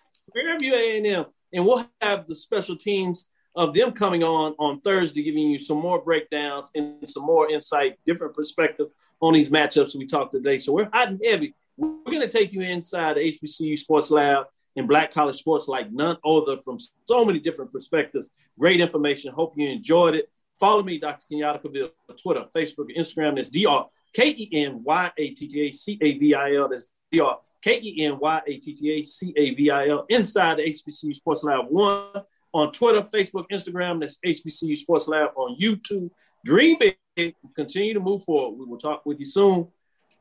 you A&M. And we'll have the special teams of them coming on on Thursday, giving you some more breakdowns and some more insight, different perspective on these matchups we talked today. So we're hot and heavy. We're going to take you inside the HBCU Sports Lab in black college sports like none other from so many different perspectives. Great information. Hope you enjoyed it. Follow me, Dr. Kenyatta Cavil, Twitter, Facebook, and Instagram. That's Dr. K E N Y A T T A C A V I L. That's Dr. K E N Y A T T A C A V I L. Inside the HBCU Sports Lab 1 on Twitter, Facebook, Instagram. That's HBCU Sports Lab on YouTube. Green Bay, continue to move forward. We will talk with you soon.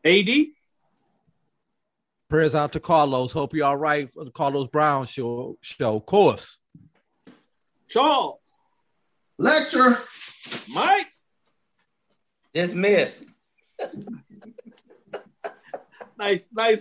AD, Prayers out to Carlos. Hope you're all right for the Carlos Brown show. Show, course. Charles. Lecture. Mike. Dismissed. nice, nice